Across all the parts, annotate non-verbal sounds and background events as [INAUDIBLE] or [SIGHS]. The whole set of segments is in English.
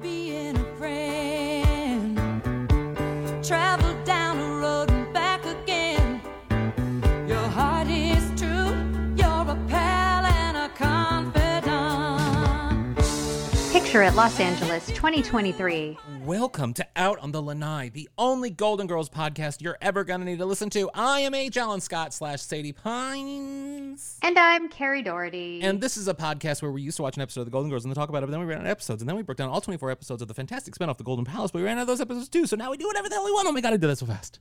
being a friend. Travel Picture it, Los Angeles, 2023. Welcome to Out on the Lanai, the only Golden Girls podcast you're ever gonna need to listen to. I am H. Alan Scott slash Sadie Pines. And I'm Kerri Doherty. And this is a podcast where we used to watch an episode of the Golden Girls and then talk about it, but then we ran out of episodes, and then we broke down all 24 episodes of the fantastic spinoff, The Golden Palace, but we ran out of those episodes too, so now we do whatever the hell we want. Oh my god, I did that so fast.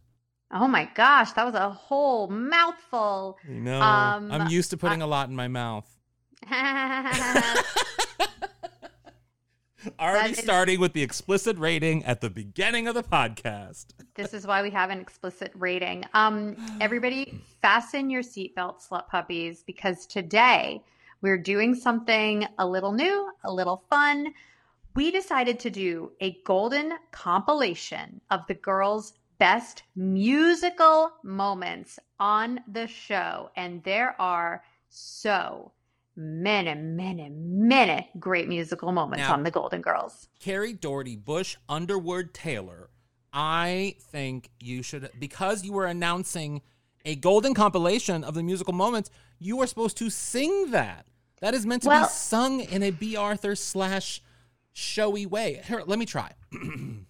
oh my gosh, that was a whole mouthful. I know. Um, I'm used to putting a lot in my mouth. [LAUGHS] [LAUGHS] [LAUGHS] [LAUGHS] Already is- starting with the explicit rating at the beginning of the podcast. this is why we have an explicit rating. Um, everybody, [SIGHS] fasten your seatbelt, slut puppies, because today we're doing something a little new, a little fun. We decided to do a golden compilation of the girls' best musical moments on the show. And there are so many, many, many great musical moments Now- on the Golden Girls. Kerri Doherty, Bush, Underwood, Taylor. I think you should, because you were announcing a golden compilation of the musical moments, you are supposed to sing that. That is meant to Well- be sung in a Bea Arthur slash showy way. Here, let me try. [CLEARS THROAT]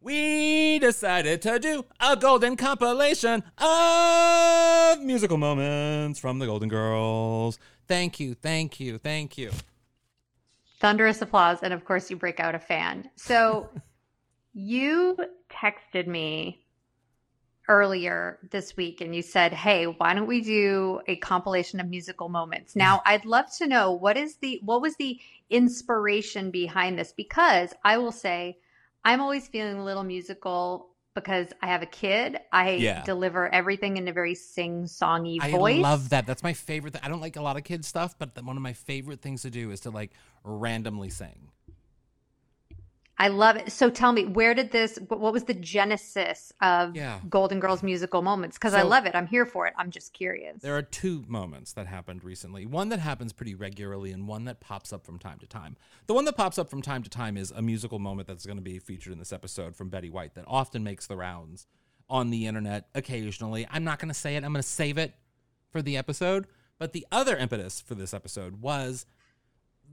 we decided to do a golden compilation of musical moments from the Golden Girls. Thank you, thank you, thank you. thunderous applause and of course you break out a fan. So [LAUGHS] you texted me earlier this week and you said hey why don't we do a compilation of musical moments? Now [LAUGHS] i'd love to know what is the what was the inspiration behind this? Because i will say i'm always feeling a little musical because i have a kid i Yeah. deliver everything in a very sing-songy voice. I love that. That's my favorite. Th- I don't like a lot of kids stuff, but the, one of my favorite things to do is to like randomly sing. I love it. So tell me, where did this? What what was the genesis of Yeah. Golden Girls musical moments? Because I love it. I'm here for it. I'm just curious. There are two moments that happened recently. One that happens pretty regularly, and one that pops up from time to time. The one that pops up from time to time is a musical moment that's going to be featured in this episode from Betty White that often makes the rounds on the internet occasionally. I'm not going to say it. I'm going to save it for the episode. But the other impetus for this episode was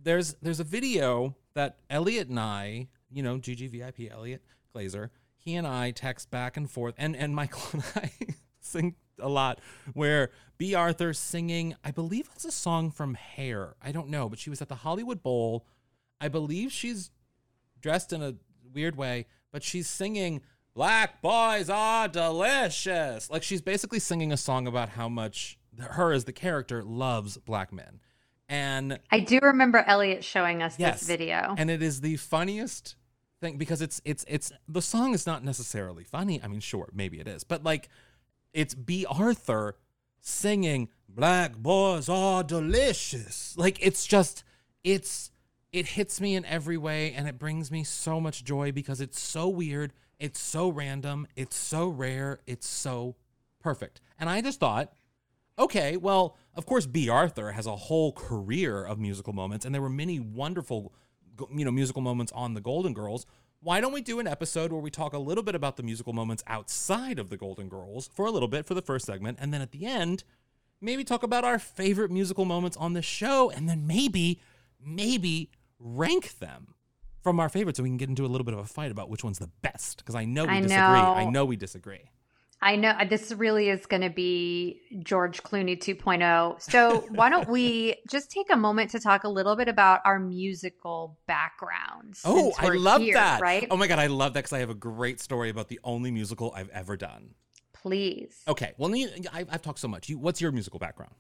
there's there's a video that Elliot and I, you know, GGVIP Elliot Glazer, he and I text back and forth, and and Michael [LAUGHS] and I sing a lot. Where Bea Arthur singing, I believe it's a song from Hair. I don't know, but she was at the Hollywood Bowl. I believe she's dressed in a weird way, but she's singing "Black boys are delicious." Like she's basically singing a song about how much her as the character loves black men, and I do remember Elliot showing us Yes. this video. and it is the funniest thing because it's it's it's the song is not necessarily funny. I mean, sure, maybe it is, but like it's Bea Arthur singing "Black boys are delicious." Like it's just it's it hits me in every way, and it brings me so much joy because it's so weird, it's so random, it's so rare, it's so perfect. And I just thought okay, well, of course, Bea Arthur has a whole career of musical moments, and there were many wonderful, you know, musical moments on the Golden Girls. Why don't we do an episode where we talk a little bit about the musical moments outside of the Golden Girls for a little bit for the first segment, and then at the end, maybe talk about our favorite musical moments on the show, and then maybe, maybe rank them from our favorites, so we can get into a little bit of a fight about which one's the best. Because I know we I disagree. know. I know we disagree. I know uh, this really is going to be George Clooney 2.0. So why don't we [LAUGHS] just take a moment to talk a little bit about our musical backgrounds? Oh, I love here, that. Right? Oh my god, I love that because I have a great story about the only musical I've ever done. Please. Okay, well, I, I've talked so much. You, what's your musical background?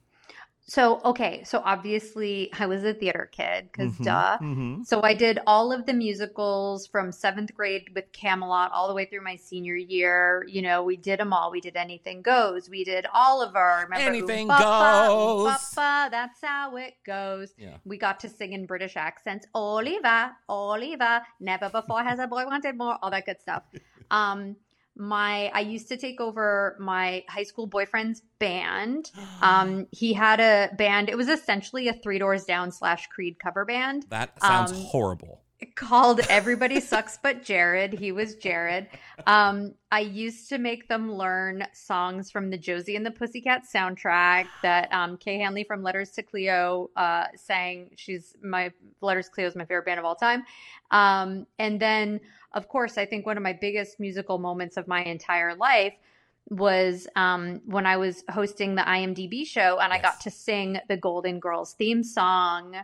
So, okay. So, obviously, I was a theater kid because Mhm, duh. mhm. So, I did all of the musicals from seventh grade with Camelot all the way through my senior year. You know, we did them all. We did Anything Goes. We did Oliver. Remember Anything Ooh, Goes. Papa, that's how it goes. Yeah. We got to sing in British accents. Oliver, Oliver, never before has a boy wanted more. All that good stuff. [LAUGHS] Um, my I used to take over my high school boyfriend's band. [GASPS] Um, he had a band. It was essentially a Three Doors Down slash Creed cover band. That sounds um, horrible. Called Everybody Sucks But Jared. He was Jared. Um, I used to make them learn songs from the Josie and the Pussycat soundtrack that um, Kay Hanley from Letters to Cleo uh, sang. She's my Letters to Cleo is my favorite band of all time. Um, and then, of course, I think one of my biggest musical moments of my entire life was um, when I was hosting the IMDb show and I got to sing the Golden Girls theme song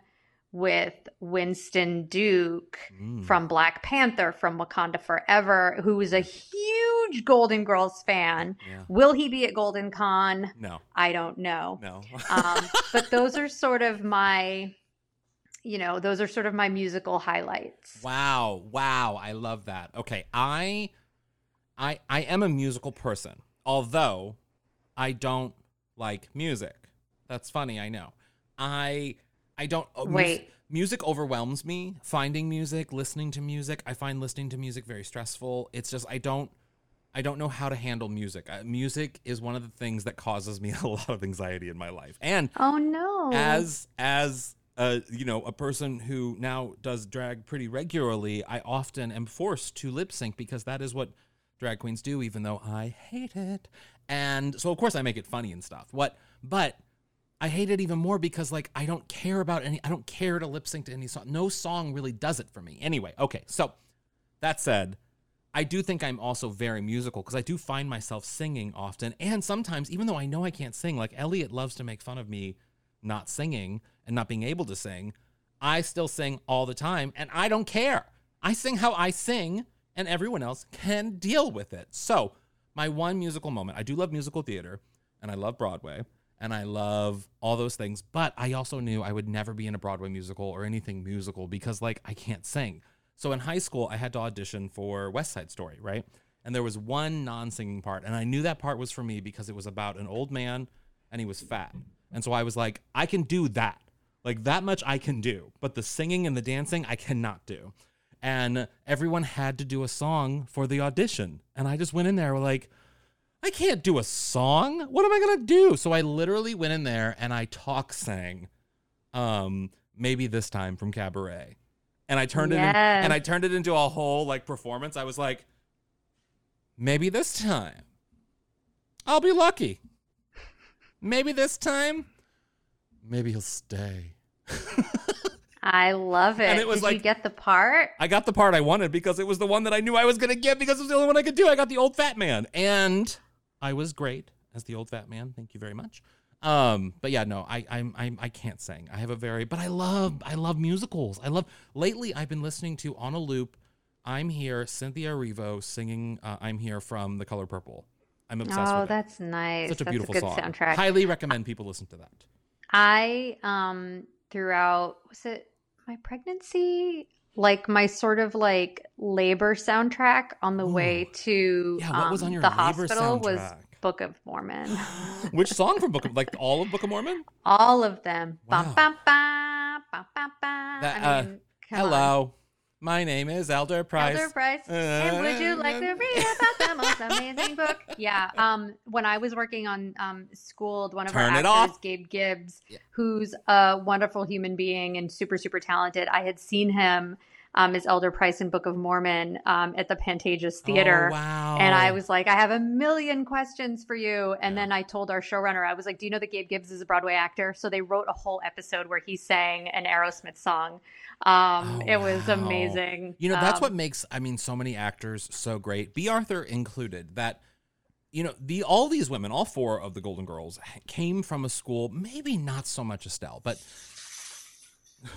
with Winston Duke Mm. from Black Panther, from Wakanda Forever, who is a huge Golden Girls fan. Yeah. Will he be at Golden Con? No, I don't know. no. Um, [LAUGHS] but those are sort of my, you know, those are sort of my musical highlights. Wow, wow, I love that. Okay, I I I am a musical person. Although I don't like music. That's funny, I know. I I don't uh, mus- Wait. music overwhelms me. Finding music, listening to music, I find listening to music very stressful. It's just I don't I don't know how to handle music. Uh, music is one of the things that causes me [LAUGHS] a lot of anxiety in my life. And Oh no. as as a you know a person who now does drag pretty regularly i often am forced to lip sync because that is what drag queens do even though i hate it and so of course i make it funny and stuff what but i hate it even more because like i don't care about any i don't care to lip sync to any song no song really does it for me anyway okay so that said I do think I'm also very musical because I do find myself singing often. And sometimes, even though I know I can't sing, like Elliot loves to make fun of me not singing and not being able to sing, I still sing all the time and I don't care. I sing how I sing and everyone else can deal with it. So, my one musical moment I do love musical theater and I love Broadway and I love all those things, but I also knew I would never be in a Broadway musical or anything musical because, like, I can't sing. So in high school, I had to audition for West Side Story, right? And there was one non singing part. And I knew that part was for me because it was about an old man and he was fat. And so I was like, I can do that. Like that much I can do. But the singing and the dancing, I cannot do. And everyone had to do a song for the audition. And I just went in there like, I can't do a song. What am I gonna do? So I literally went in there and I talk sang, um, maybe this time from Cabaret, and I turned it in, and I turned it into a whole like performance. I was like, maybe this time, I'll be lucky. Maybe this time, maybe he'll stay. I love it. And it was Did you like- get the part? I got the part I wanted because it was the one that I knew I was going to get because it was the only one I could do. I got the old fat man, and I was great as the old fat man. Thank you very much. Um, but yeah, no, I I'm, I'm I can't sing. I have a very, but I love I love musicals. I love. Lately, I've been listening to on a loop. I'm here, Cynthia Erivo singing uh, "I'm Here" from The Color Purple. I'm obsessed Oh, with it. that's nice. Such a that's beautiful a good song. soundtrack. Highly recommend people listen to that. I um throughout was it my pregnancy like my sort of like labor soundtrack on the way to Yeah, what was um, on your the hospital was? Book of Mormon. [GASPS] Which song from Book of like all of Book of Mormon? All of them. Wow. bum, bum, bum, bum, bum. That, I uh, mean, come on. My name is Elder Price. Elder Price. and would you like to read about the most [LAUGHS] amazing book? Yeah. Um, when I was working on um, Schooled, one of Turn our actors, off. Gabe Gibbs, Yeah. who's a wonderful human being and super, super talented. I had seen him um, as Elder Price in Book of Mormon um, at the Pantages Theater. Oh, wow. And I was like, I have a million questions for you. And Yeah. then I told our showrunner, I was like, Do you know that Gabe Gibbs is a Broadway actor? So they wrote a whole episode where he sang an Aerosmith song. Um, Oh, it was wow. amazing. You know, that's Um, what makes I mean so many actors so great. B. Arthur included. That you know, the all these women, all four of the Golden Girls came from a school, maybe not so much Estelle, but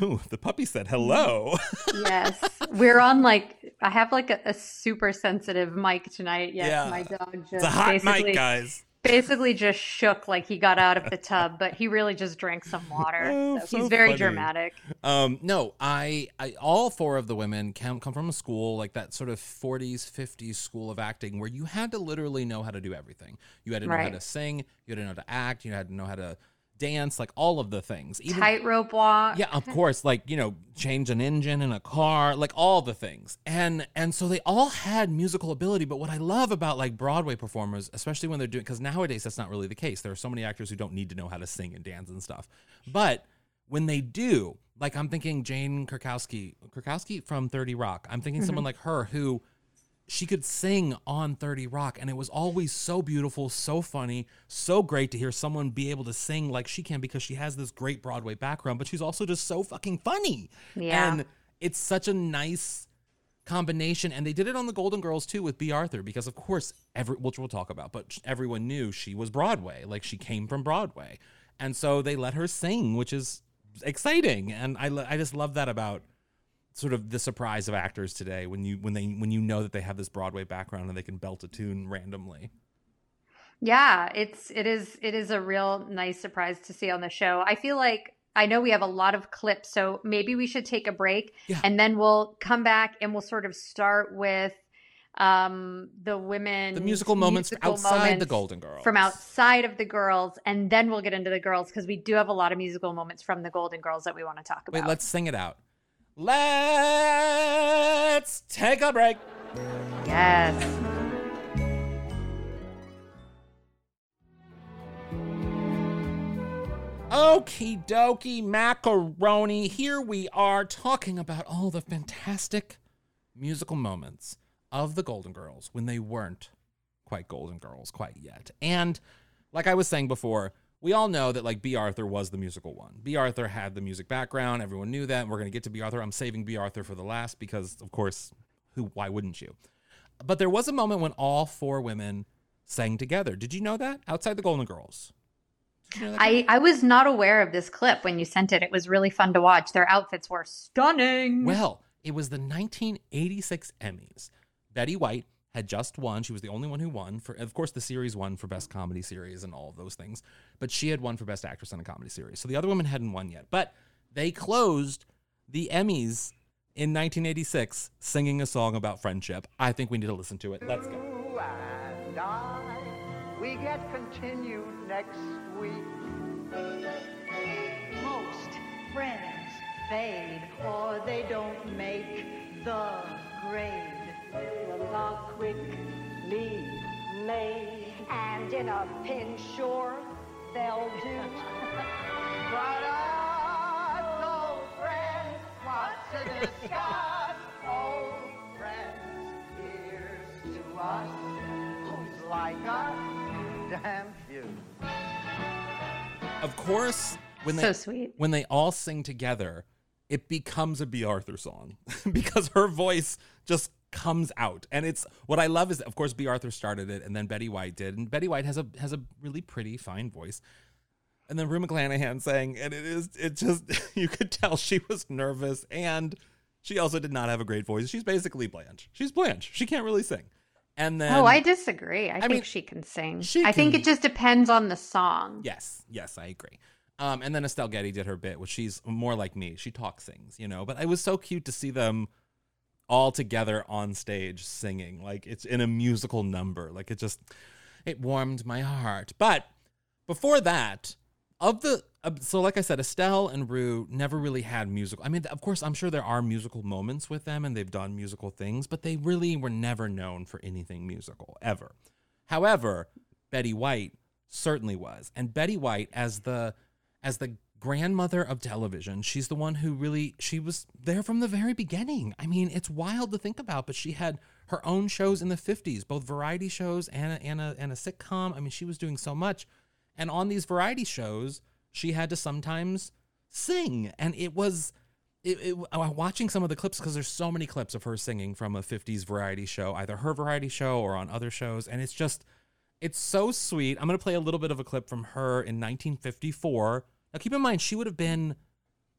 Ooh, the puppy said hello. [LAUGHS] yes we're on like i have like a, a super sensitive mic tonight yes Yeah. my dog just a hot basically, mic, guys. basically just shook like he got out of the tub but he really just drank some water [LAUGHS] Oh, so, so he's very funny. dramatic Um, no, I, I, all four of the women come come from a school like that sort of 40s, 50s school of acting where you had to literally know how to do everything. You had to know how to sing, you had to know how to act, you had to know how to dance, like all of the things. Even tightrope walk yeah, of [LAUGHS] course, like you know, change an engine in a car, like all the things, and and so they all had musical ability. But what I love about like Broadway performers, especially when they're doing, because nowadays that's not really the case. There are so many actors who don't need to know how to sing and dance and stuff, but when they do, Like I'm thinking Jane Krakowski, Krakowski from 30 Rock. I'm thinking mm-hmm. someone like her who she could sing on 30 Rock and it was always so beautiful, so funny, so great to hear someone be able to sing like she can because she has this great Broadway background, but she's also just so fucking funny. Yeah. And it's such a nice combination and they did it on the Golden Girls too with Bea Arthur because of course every which we'll talk about, but everyone knew she was Broadway, like she came from Broadway. And so they let her sing, which is exciting and I I just love that about sort of the surprise of actors today when you when they when you know that they have this Broadway background and they can belt a tune randomly. Yeah, it's it is it is a real nice surprise to see on the show. I feel like I know we have a lot of clips, so maybe we should take a break Yeah. and then we'll come back and we'll sort of start with um the women The musical moments outside the Golden Girls. from outside of the girls and then we'll get into the girls because we do have a lot of musical moments from the golden girls that we want to talk about Wait, let's sing it out. Let's take a break. yes Okie dokie macaroni. Here we are talking about all the fantastic musical moments of the Golden Girls when they weren't quite Golden Girls quite yet. And like I was saying before, we all know that like Bea Arthur was the musical one. Bea Arthur had the music background. Everyone knew that. We're going to get to Bea Arthur. I'm saving Bea Arthur for the last because, of course, who? Why wouldn't you? But there was a moment when all four women sang together. Did you know that outside the Golden Girls? You know? I, I was not aware of this clip when you sent it. It was really fun to watch. Their outfits were stunning. Well, it was the 1986 Emmys. Betty White had just won. She was the only one who won for, of course, the series won for best comedy series and all of those things. But she had won for best actress in a comedy series. So the other woman hadn't won yet. But they closed the Emmys in 1986 singing a song about friendship. I think we need to listen to it. Let's go. You and I, we get continued next week. Most friends fade or they don't make the grade. Friends are quickly made, and in a pinch, sure they'll do. [LAUGHS] But us, old friends, what's to discuss? Old friends, here's to us. Who's like us? Damn few. Of course, when they So sweet. when they all sing together, it becomes a Bea Arthur song [LAUGHS] because her voice just comes out. And it's what I love is of course Bea Arthur started it and then Betty White did. And Betty White has a has a really pretty, fine voice. And then Rue McClanahan sang, and it is it just [LAUGHS] you could tell she was nervous and she also did not have a great voice. She's basically Blanche. She's Blanche. She can't really sing. And then oh, I disagree. I, think mean, she can sing. she I think it just depends on the song. Yes, yes, I agree. Um, and then Estelle Getty did her bit, which she's more like me. She talks sings, you know. But it was so cute to see them all together on stage singing, like it's in a musical number. Like it just, it warmed my heart. But before that, of the uh, so like I said, Estelle and Rue never really had musical. I mean, of course, I'm sure there are musical moments with them, and they've done musical things, but they really were never known for anything musical ever. However, Betty White certainly was, and Betty White as the as the grandmother of television, she's the one who really she was there from the very beginning. I mean, it's wild to think about, but she had her own shows in the 50s, both variety shows and a, and a, and a sitcom. I mean, she was doing so much. And on these variety shows, she had to sometimes sing. And it was it, it, watching some of the clips because there's so many clips of her singing from a 50s variety show, either her variety show or on other shows. And it's just, it's so sweet. I'm going to play a little bit of a clip from her in 1954. Now, keep in mind, she would have been,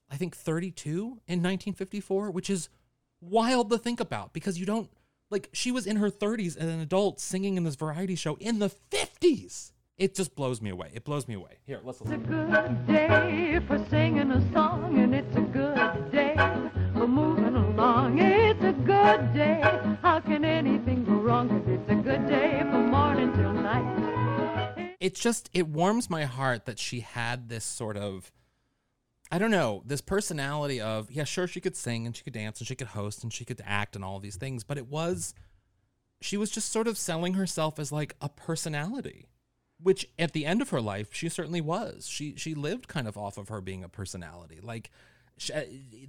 I think, 32 in 1954, which is wild to think about because you don't, like, she was in her 30s as an adult singing in this variety show in the 50s. It just blows me away. It blows me away. Here, let's listen. It's a good day for singing a song, and it's a good day for moving along. It's a good day. How can anything go wrong? It's just it warms my heart that she had this sort of I don't know, this personality of yeah, sure she could sing and she could dance and she could host and she could act and all these things, but it was she was just sort of selling herself as like a personality, which at the end of her life she certainly was. She she lived kind of off of her being a personality. Like she, uh,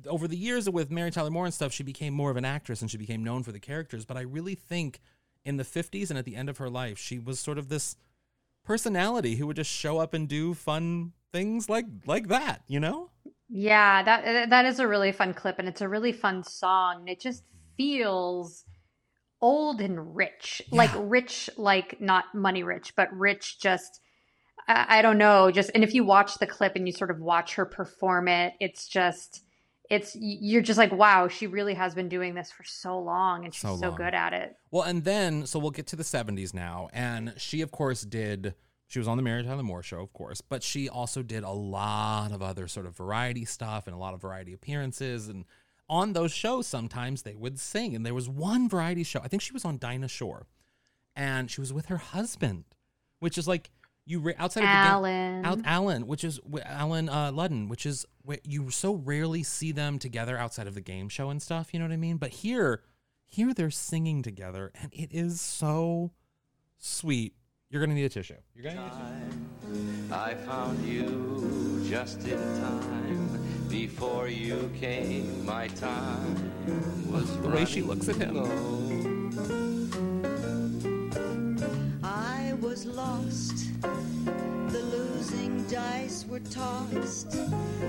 over the years with Mary Tyler Moore and stuff, she became more of an actress and she became known for the characters. But I really think in the 50s and at the end of her life, she was sort of this personality who would just show up and do fun things like like that, you know? Yeah, that that is a really fun clip and it's a really fun song. And it just feels old and rich. Like rich like not money rich, but rich just I, I don't know, just and if you watch the clip and you sort of watch her perform it, it's just it's you're just like, wow, she really has been doing this for so long and she's So so, good at it. Well, and then so we'll get to the 70s now, and she of course did. She was on the Mary Tyler Moore show, of course, but she also did a lot of other sort of variety stuff and a lot of variety appearances. And on those shows, sometimes they would sing. And there was one variety show. I think she was on Dinah Shore, and she was with her husband, which is like you ra- outside of the game, Alan. out Alan, which is wh- Alan uh, Ludden, which is wh- you so rarely see them together outside of the game show and stuff. You know what I mean? But here, here they're singing together, and it is so sweet. You're gonna need a tissue. You're gonna need a tissue. I found you just in time. Before you came, my time was The way she looks at him. low. I was lost. The losing dice were tossed.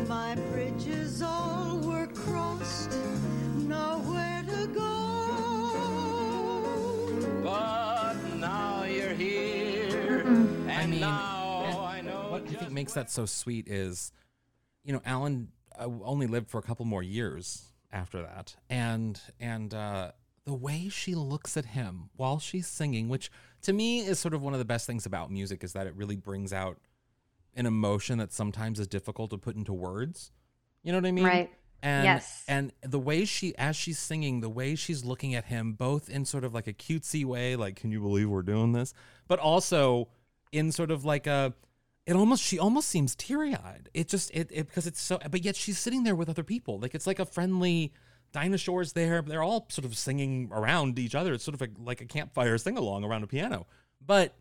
My bridges all were crossed. Nowhere to go. But now you're here, and I mean, now I know What I think makes that so sweet is, you know, Alan uh, only lived for a couple more years after that, and and uh, the way she looks at him while she's singing, which to me is sort of one of the best things about music, is that it really brings out an emotion that sometimes is difficult to put into words. You know what I mean? Right. And Yes. and the way she as she's singing, the way she's looking at him, both in sort of like a cutesy way, like, can you believe we're doing this? But also in sort of like a it almost she almost seems teary-eyed. It just it, it because it's so but yet she's sitting there with other people. Like it's like a friendly dinosaurs there. They're all sort of singing around each other. It's sort of a, like a campfire sing along around a piano. But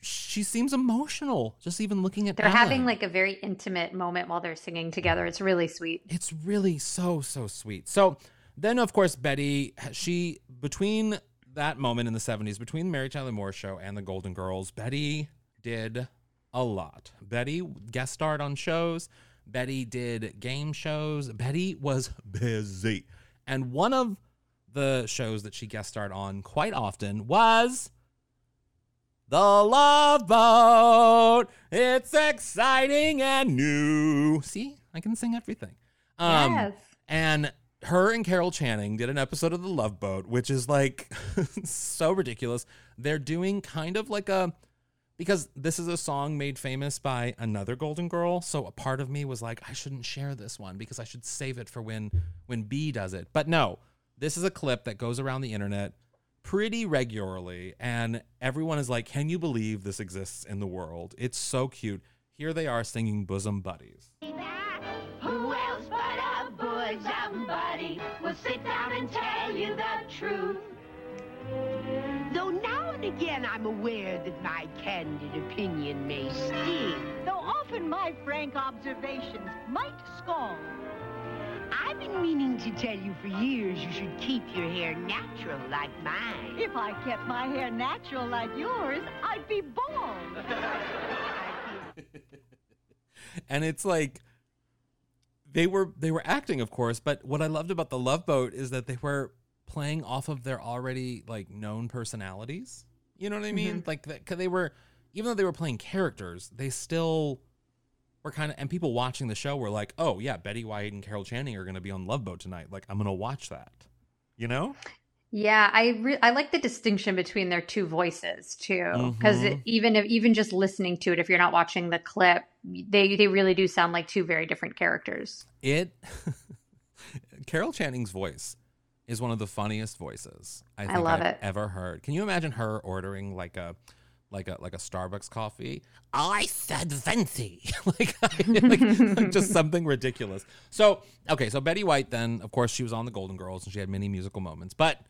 she seems emotional just even looking at They're having like a very intimate moment while they're singing together. It's really sweet. It's really so so sweet. So then, of course, Betty she between that moment in the '70s, between the Mary Tyler Moore show and the Golden Girls, Betty did a lot. Betty guest starred on shows. Betty did game shows. Betty was busy, and one of the shows that she guest starred on quite often was the Love Boat. It's exciting and new. See, I can sing everything. Um, Yes. And her and Carol Channing did an episode of The Love Boat, which is like [LAUGHS] so ridiculous. They're doing kind of like a because this is a song made famous by another Golden Girl. So a part of me was like, I shouldn't share this one because I should save it for when when B does it. But no, this is a clip that goes around the internet pretty regularly, and everyone is like, "Can you believe this exists in the world? It's so cute." Here they are singing "Bosom Buddies." Who else but a bosom buddy will sit down and tell you the truth? Though now and again I'm aware that my candid opinion may sting. Though often my frank observations might scald. I've been meaning to tell you for years you should keep your hair natural like mine. If I kept my hair natural like yours, I'd be bald. [LAUGHS] and it's like they were they were acting of course but what i loved about the love boat is that they were playing off of their already like known personalities you know what i mean? Like that 'cause they were even though they were playing characters they still were kind of and people watching the show were like oh yeah betty white and carol channing are going to be on love boat tonight. Like i'm going to watch that. You know? Yeah, I re- I like the distinction between their two voices too, because Mhm. even if even just listening to it, if you're not watching the clip, they they really do sound like two very different characters. it [LAUGHS] carol channing's voice is one of the funniest voices i think love have it. ever heard. Can you imagine her ordering like a like a like a starbucks coffee? I said venti. [LAUGHS] Like, like, like just something ridiculous. So okay so betty white then of course she was on the golden girls and she had many musical moments but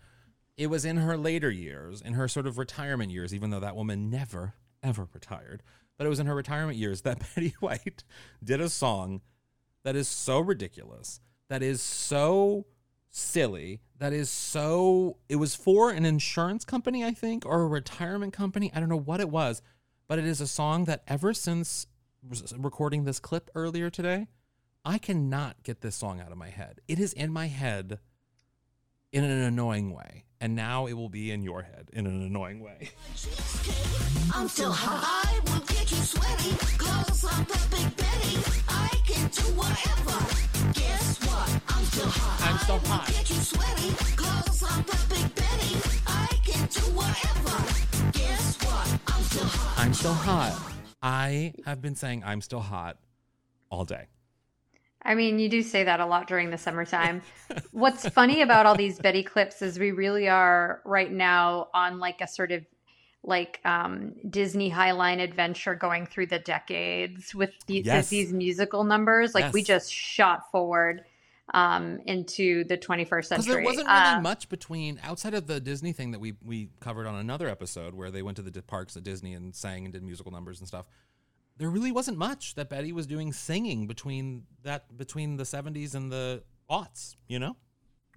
it was in her later years in her sort of retirement years even though that woman never ever retired but it was in her retirement years that [LAUGHS] betty white did a song that is so ridiculous, that is so silly, that is so. It was for an insurance company, I think, or a retirement company. I don't know what it was, but it is a song that ever since recording this clip earlier today, I cannot get this song out of my head. It is in my head in an annoying way. And now it will be in your head in an annoying way. I'm still hot. I will get you sweaty. Cause I'm the Big Betty. I can do whatever. Guess what? I'm still hot. I'm still I will hot. get you sweaty. Cause I'm the Big Betty. I can do whatever. Guess what? I'm still hot. I'm still hot. I have been saying I'm still hot all day. I mean, you do say that a lot during the summertime. What's funny about all these Betty clips is we really are right now on like a sort of like um, Disney Highline adventure going through the decades with these, Yes. these musical numbers. Like we just shot forward um, into the 21st Because century. there wasn't really Uh, much between outside of the Disney thing that we we covered on another episode where they went to the parks at Disney and sang and did musical numbers and stuff. There really wasn't much that Betty was doing singing between that between the 70s and the aughts, you know?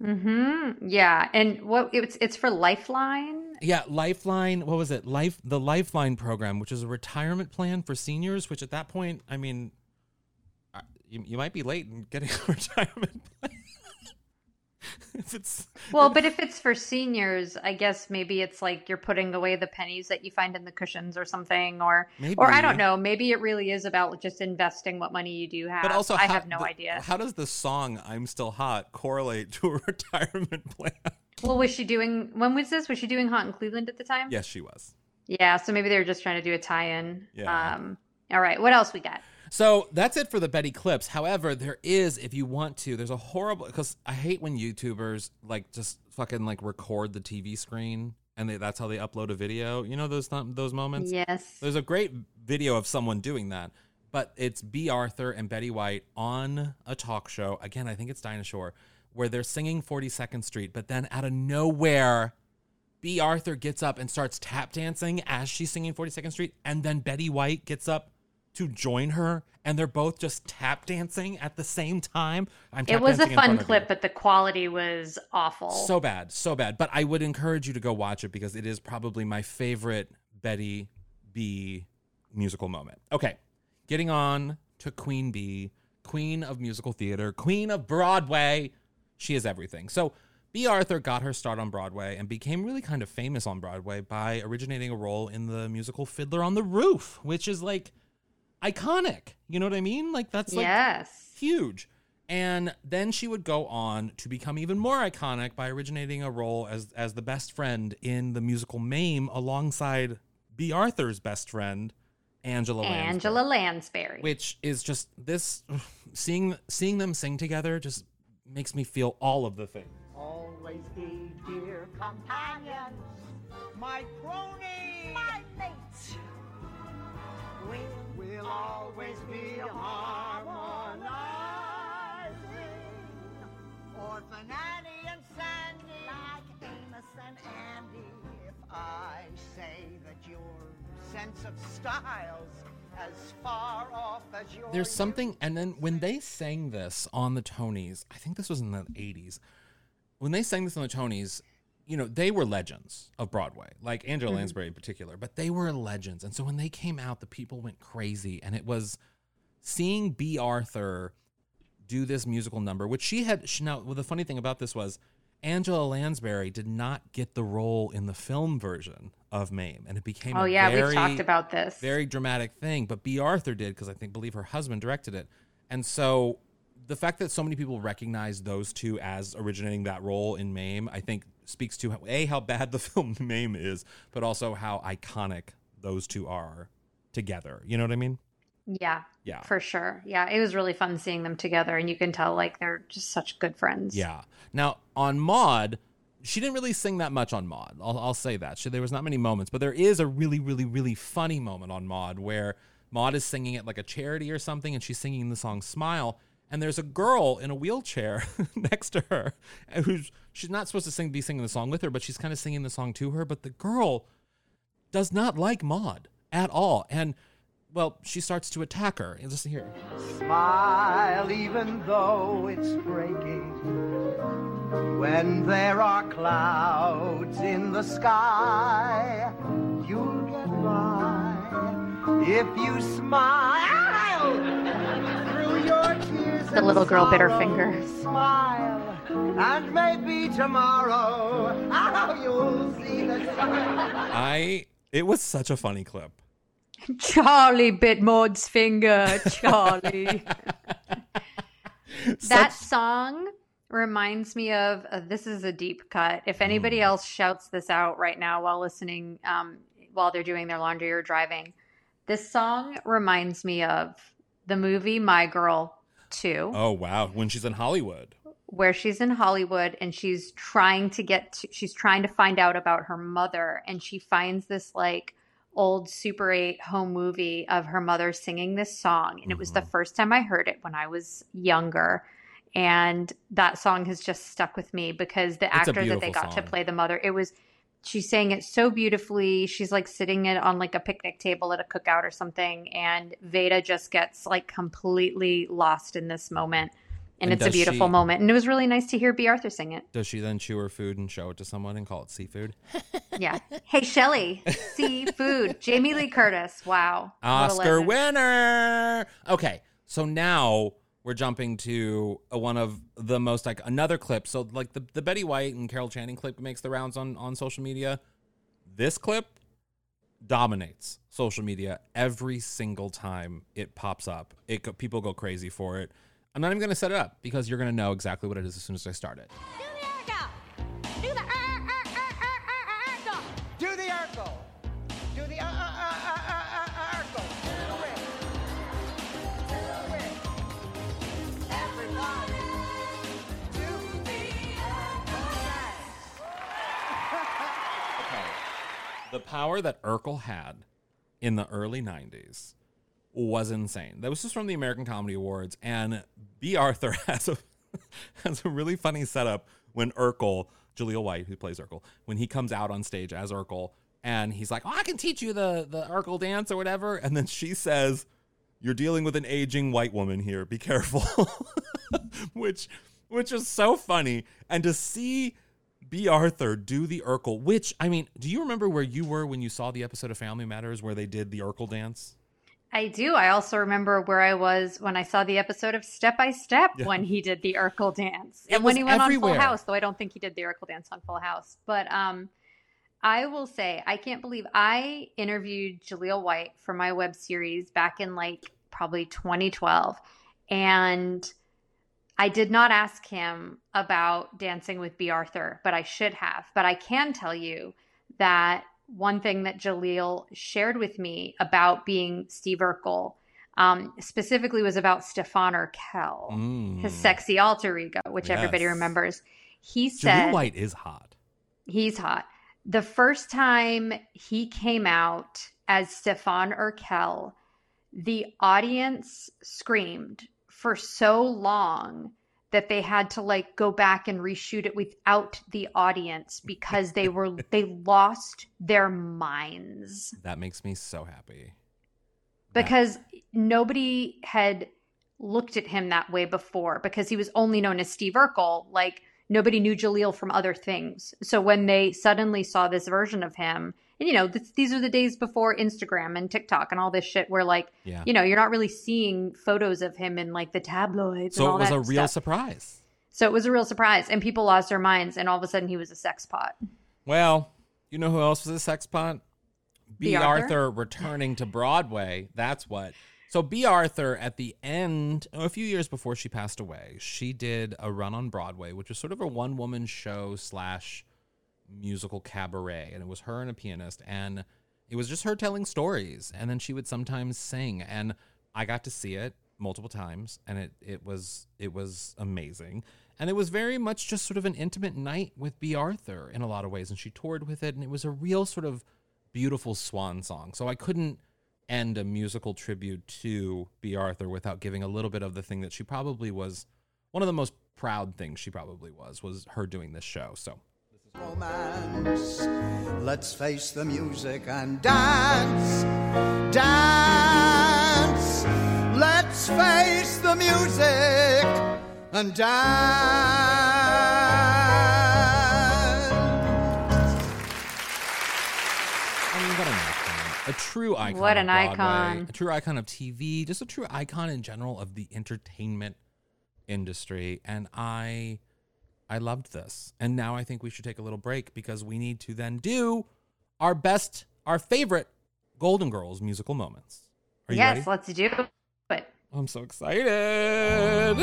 Mm-hmm. Yeah, and what it's it's for Lifeline. Yeah, Lifeline, what was it? Life the Lifeline program, which is a retirement plan for seniors, which at that point, I mean, you, you might be late in getting [LAUGHS] a retirement plan. [LAUGHS] if it's Well, but if it's for seniors, I guess maybe it's like you're putting away the pennies that you find in the cushions or something, or or I don't know. Maybe it really is about just investing what money you do have. But also, I how- have no the- idea. How does the song "I'm Still Hot" correlate to a [LAUGHS] retirement plan? Well, was she doing? When was this? Was she doing Hot in Cleveland at the time? yes, she was. Yeah. So maybe they were just trying to do a tie-in. Yeah. Um. All right. What else we got? So that's it for the Betty clips. However, there is, if you want to, there's a horrible because I hate when YouTubers like just fucking like record the TV screen and they, that's how they upload a video. You know those those moments. Yes. There's a great video of someone doing that, but it's Bea Arthur and Betty White on a talk show. Again, I think it's Dinah Shore, where they're singing 42nd Street, but then out of nowhere, Bea Arthur gets up and starts tap dancing as she's singing 42nd Street, and then Betty White gets up to join her, and they're both just tap dancing at the same time. I'm It was a fun front of you. clip, but the quality was awful. So bad, so bad. But I would encourage you to go watch it because it is probably my favorite Betty B musical moment. Okay, getting on to Queen Bee, queen of musical theater, queen of Broadway. She is everything. So Bea Arthur got her start on Broadway and became really kind of famous on Broadway by originating a role in the musical Fiddler on the Roof, which is like iconic. You know what I mean? Like that's like yes. huge. And then she would go on to become even more iconic by originating a role as as the best friend in the musical Mame alongside Bea Arthur's best friend, Angela Lansbury, Angela Lansbury. which is just this [SIGHS] seeing seeing them sing together just makes me feel all of the things. Always be dear companions, my cronies, will always be harmonizing. Orphan Annie and Sandy, like Amos and Andy. If I say that your sense of style's as far off as your There's something, and then when they sang this on the Tonys, I think this was in the 80s. When they sang this on the Tonys, you know, they were legends of Broadway, like Angela Mhm. Lansbury in particular, but they were legends. And so when they came out, the people went crazy. And it was seeing Bea Arthur do this musical number, which she had. She, now, well, the funny thing about this was Angela Lansbury did not get the role in the film version of Mame. And it became Oh a yeah, very, we've talked about this. very dramatic thing, but Bea Arthur did because I think believe her husband directed it, and so the fact that so many people recognize those two as originating that role in Mame, I think speaks to a how bad the [LAUGHS] film Mame is, but also how iconic those two are together. You know what I mean? Yeah. Yeah. For sure. Yeah. It was really fun seeing them together and you can tell like they're just such good friends. Yeah. Now on Maude, she didn't really sing that much on Maude. I'll, I'll say that. She, there was not many moments, but there is a really, really, really funny moment on Maude where Maude is singing at like a charity or something, and she's singing the song "Smile." And there's a girl in a wheelchair [LAUGHS] next to her, uh, who's she's not supposed to sing, be singing the song with her, but she's kind of singing the song to her. But the girl does not like Maude at all. And well, she starts to attack her. And Listen here. Smile even though it's breaking. When there are clouds in the sky, you'll get by if you smile [LAUGHS] through your. The little girl bit her finger. Smile, and maybe tomorrow, oh, you'll see the sun. I it was such a funny clip. Charlie bit Maude's finger. Charlie. [LAUGHS] that song reminds me of uh, this is a deep cut. If anybody Mm. else shouts this out right now while listening, um, while they're doing their laundry or driving, this song reminds me of the movie My Girl 2 Oh wow, when she's in Hollywood. where she's in Hollywood and she's trying to get to, she's trying to find out about her mother and she finds this like old Super 8 home movie of her mother singing this song. And it was the mm-hmm. first time I heard it when I was younger. And that song has just stuck with me because the It's actor that they got to play the mother it was she sang it so beautifully. She's like sitting it on like a picnic table at a cookout or something and Veda just gets like completely lost in this moment. And, And it's a beautiful she- moment. And it was really nice to hear Bea Arthur sing it. Does she then chew her food and show it to someone and call it seafood? [LAUGHS] yeah. Hey Shelly. Seafood. [LAUGHS] Jamie Lee Curtis. Wow. What Oscar winner. Okay, so now we're jumping to uh, one of the most like another clip. So like the the Betty White and Carol Channing clip makes the rounds on on social media. This clip dominates social media every single time it pops up. It people go crazy for it. I'm not even going to set it up because you're going to know exactly what it is as soon as I start it. The power that Urkel had in the early 90s was insane. That was just from the American Comedy Awards. And Bea Arthur [LAUGHS] has a has a really funny setup when Urkel, Jaleel White, who plays Urkel, when he comes out on stage as Urkel, and he's like, Oh, I can teach you the, the Urkel dance or whatever. And then she says, You're dealing with an aging white woman here. Be careful. [LAUGHS] which which is so funny. And to see Bea Arthur do the Urkel, which I mean, do you remember where you were when you saw the episode of Family Matters where they did the Urkel dance? I do. I also remember where I was when I saw the episode of Step by Step Yeah. when he did the Urkel dance. It and when he went on. Full House, though I don't think he did the Urkel dance on Full House. But um I will say, I can't believe I interviewed Jaleel White for my web series back in like probably 2012. And I did not ask him about dancing with Bea Arthur, but I should have. But I can tell you that one thing that Jaleel shared with me about being Steve Urkel um, specifically was about Stefan Urkel, Mm. his sexy alter ego, which everybody remembers. He said Jaleel White is hot. He's hot. The first time he came out as Stefan Urkel, the audience screamed for so long that they had to like go back and reshoot it without the audience because they were [LAUGHS] they lost their minds That makes me so happy. because nobody had looked at him that way before because he was only known as Steve Urkel. Like nobody knew Jaleel from other things. So when they suddenly saw this version of him, and you know, th- these are the days before Instagram and TikTok and all this shit where like, Yeah. you know, you're not really seeing photos of him in like the tabloids. So and it was that a real stuff. surprise. So it was a real surprise, and people lost their minds, and all of a sudden he was a sex pot. Well, you know who else was a sex pot? B. Bea Arthur? Arthur? returning to Broadway. That's what. So Bea Arthur at the end, oh, a few years before she passed away, she did a run on Broadway, which was sort of a one woman show slash musical cabaret, and it was her and a pianist, and it was just her telling stories, and then she would sometimes sing, and I got to see it multiple times, and it it was it was amazing, and it was very much just sort of an intimate night with Bea Arthur in a lot of ways, and she toured with it, and it was a real sort of beautiful swan song. So I couldn't end a musical tribute to Bea Arthur without giving a little bit of the thing that she probably was one of the most proud things she probably was was her doing this show. So romance. Let's face the music and dance, dance. dance. Let's face the music and dance. What an icon. A true icon. What an Broadway, icon. A true icon of TV, just a true icon in general of the entertainment industry. And I I loved this. And now I think we should take a little break because we need to then do our best, our favorite Golden Girls musical moments. Are you yes, ready? let's do it. I'm so excited.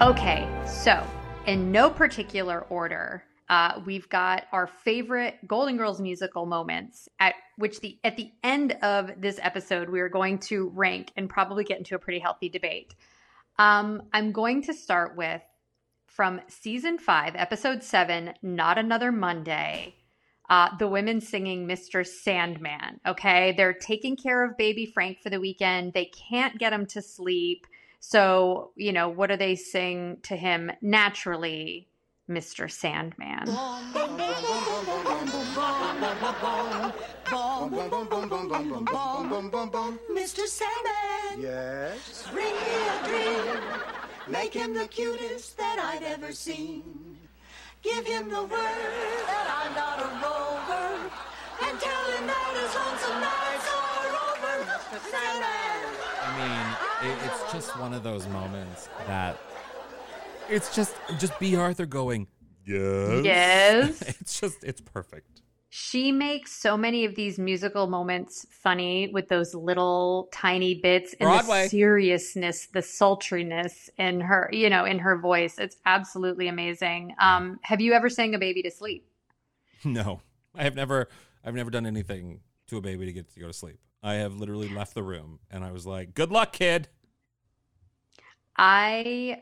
Okay, so in no particular order, uh, we've got our favorite Golden Girls musical moments. At which the at the end of this episode, we are going to rank and probably get into a pretty healthy debate. Um, I'm going to start with from season five, episode seven, "Not Another Monday." Uh, the women singing Mr. Sandman. Okay. They're taking care of baby Frank for the weekend. They can't get him to sleep. So, you know, what do they sing to him naturally? Mr. Sandman. Mr. Sandman, Yes. bring me a dream. Make him the cutest that I've ever seen. Give him the word that I'm not a rover. And tell him that his lonesome nights are over. Mr. Sandman. I mean, it, it's just one of those moments that it's just just Bea Arthur going, yes. Yes. [LAUGHS] it's just it's perfect. She makes so many of these musical moments funny with those little tiny bits and Broadway. the seriousness, the sultriness in her, you know, in her voice. It's absolutely amazing. Um, have you ever sang a baby to sleep? No, I have never I've never done anything to a baby to get to go to sleep. I have literally left the room and I was like, "Good luck, kid." I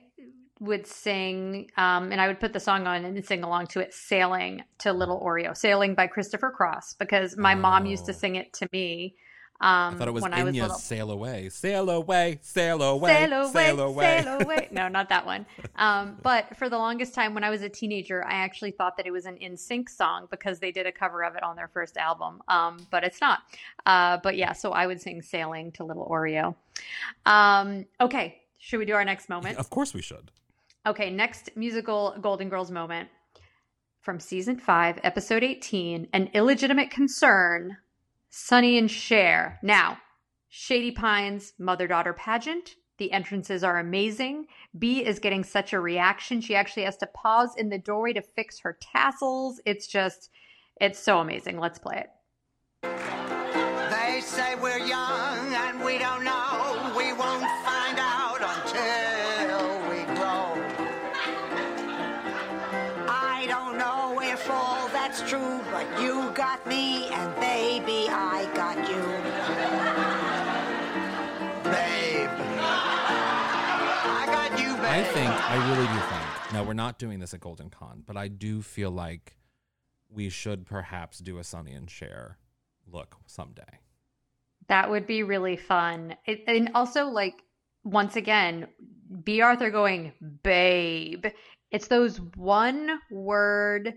would sing, um, and I would put the song on and sing along to it, Sailing to Little Oreo, Sailing by Christopher Cross, because my mom used to Oh. sing it to me. Um, I thought it was when I was little. "Sail Away, Sail Away, Sail Away, Sail away, Sail Away." sail away. [LAUGHS] No, not that one. Um, but for the longest time, when I was a teenager, I actually thought that it was an NSYNC song because they did a cover of it on their first album. Um, but it's not. Uh, but yeah, so I would sing "Sailing to Little Oreo." Um, okay, should we do our next moment? Of course we should. Okay, next musical Golden Girls moment from season five, episode 18 An Illegitimate Concern, Sonny and Cher. Now, Shady Pines mother daughter pageant. The entrances are amazing. Bea is getting such a reaction. She actually has to pause in the doorway to fix her tassels. It's just, it's so amazing. Let's play it. They say we're think I really do think. Now we're not doing this at Golden Con, but I do feel like we should perhaps do a Sonny and Cher look someday. That would be really fun. It, and also, like, once again, Bea Arthur going, babe. It's those one word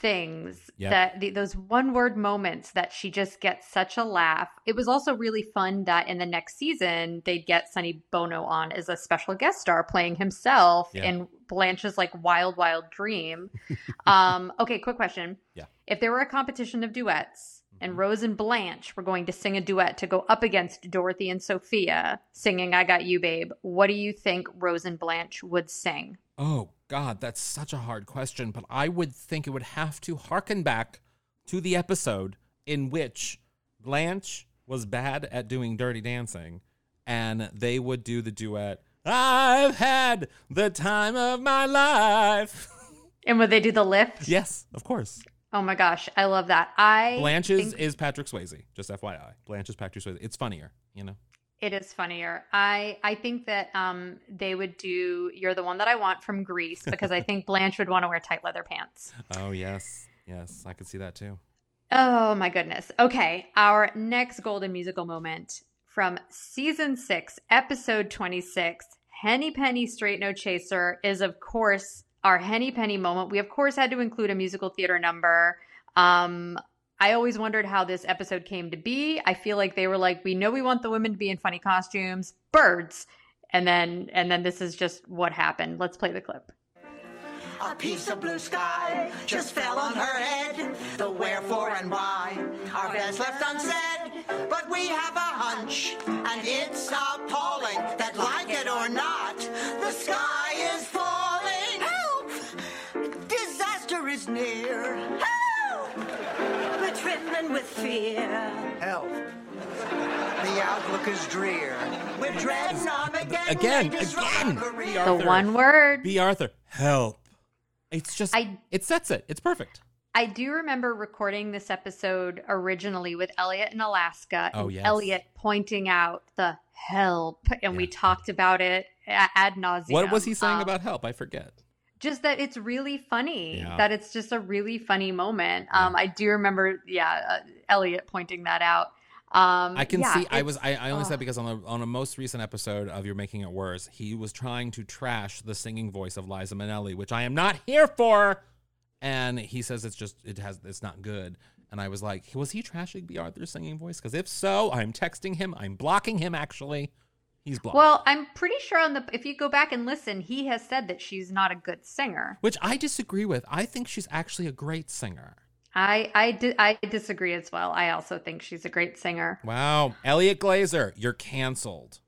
things Yep. that the, those one word moments that she just gets such a laugh. It was also really fun that in the next season they'd get Sonny Bono on as a special guest star playing himself Yeah. in Blanche's like Wild Wild Dream. [LAUGHS] um, okay, quick question. Yeah. If there were a competition of duets Mm-hmm. and Rose and Blanche were going to sing a duet to go up against Dorothy and Sophia singing I Got You Babe, what do you think Rose and Blanche would sing? Oh God, that's such a hard question, but I would think it would have to harken back to the episode in which Blanche was bad at doing dirty dancing, and they would do the duet. I've had the time of my life. [LAUGHS] And would they do the lift? yes, of course. Oh my gosh, I love that. I Blanche's think is Patrick Swayze. Just FYI, Blanche is Patrick Swayze. It's funnier, you know. It is funnier. I I think that um they would do You're the One That I Want from Grease because I think Blanche would want to wear tight leather pants. Oh yes, yes, I could see that too. Oh my goodness. Okay, our next golden musical moment from season 6, episode 26, Henny Penny Straight No Chaser is, of course, our Henny Penny moment. We, of course, had to include a musical theater number. Um, I always wondered how this episode came to be. I feel like they were like, we know we want the women to be in funny costumes, birds. And then and then this is just what happened. Let's play the clip. A piece of blue sky just fell on her head. The wherefore and why are best left unsaid. But we have a hunch, and it's appalling that, like it or not, the sky is falling. Help! Disaster is near. Help! With fear. Help! The outlook is drear. We're dreading Armageddon. Again, again. our career. B. The one word. Bea Arthur. Help. It's just I- it sets it. It's perfect. I do remember recording this episode originally with Elliot in Alaska. Oh, and yes. Elliot pointing out the help, and we talked about it a- ad nauseum. What was he saying Um, about help? I forget. Just that it's really funny. Yeah. That it's just a really funny moment. Um, I do remember, yeah, uh, Elliot pointing that out. Um, I can yeah, see. I was. I, I only said because on the on a most recent episode of You're Making It Worse, he was trying to trash the singing voice of Liza Minnelli, which I am not here for. And he says it's just it has it's not good. And I was like, was he trashing Bea Arthur's singing voice? Because if so, I'm texting him. I'm blocking him. Actually, he's blocked. Well, I'm pretty sure on the if you go back and listen, he has said that she's not a good singer. which I disagree with. I think she's actually a great singer. I I di- I disagree as well. I also think she's a great singer. Wow, Elliot Glazer, you're canceled.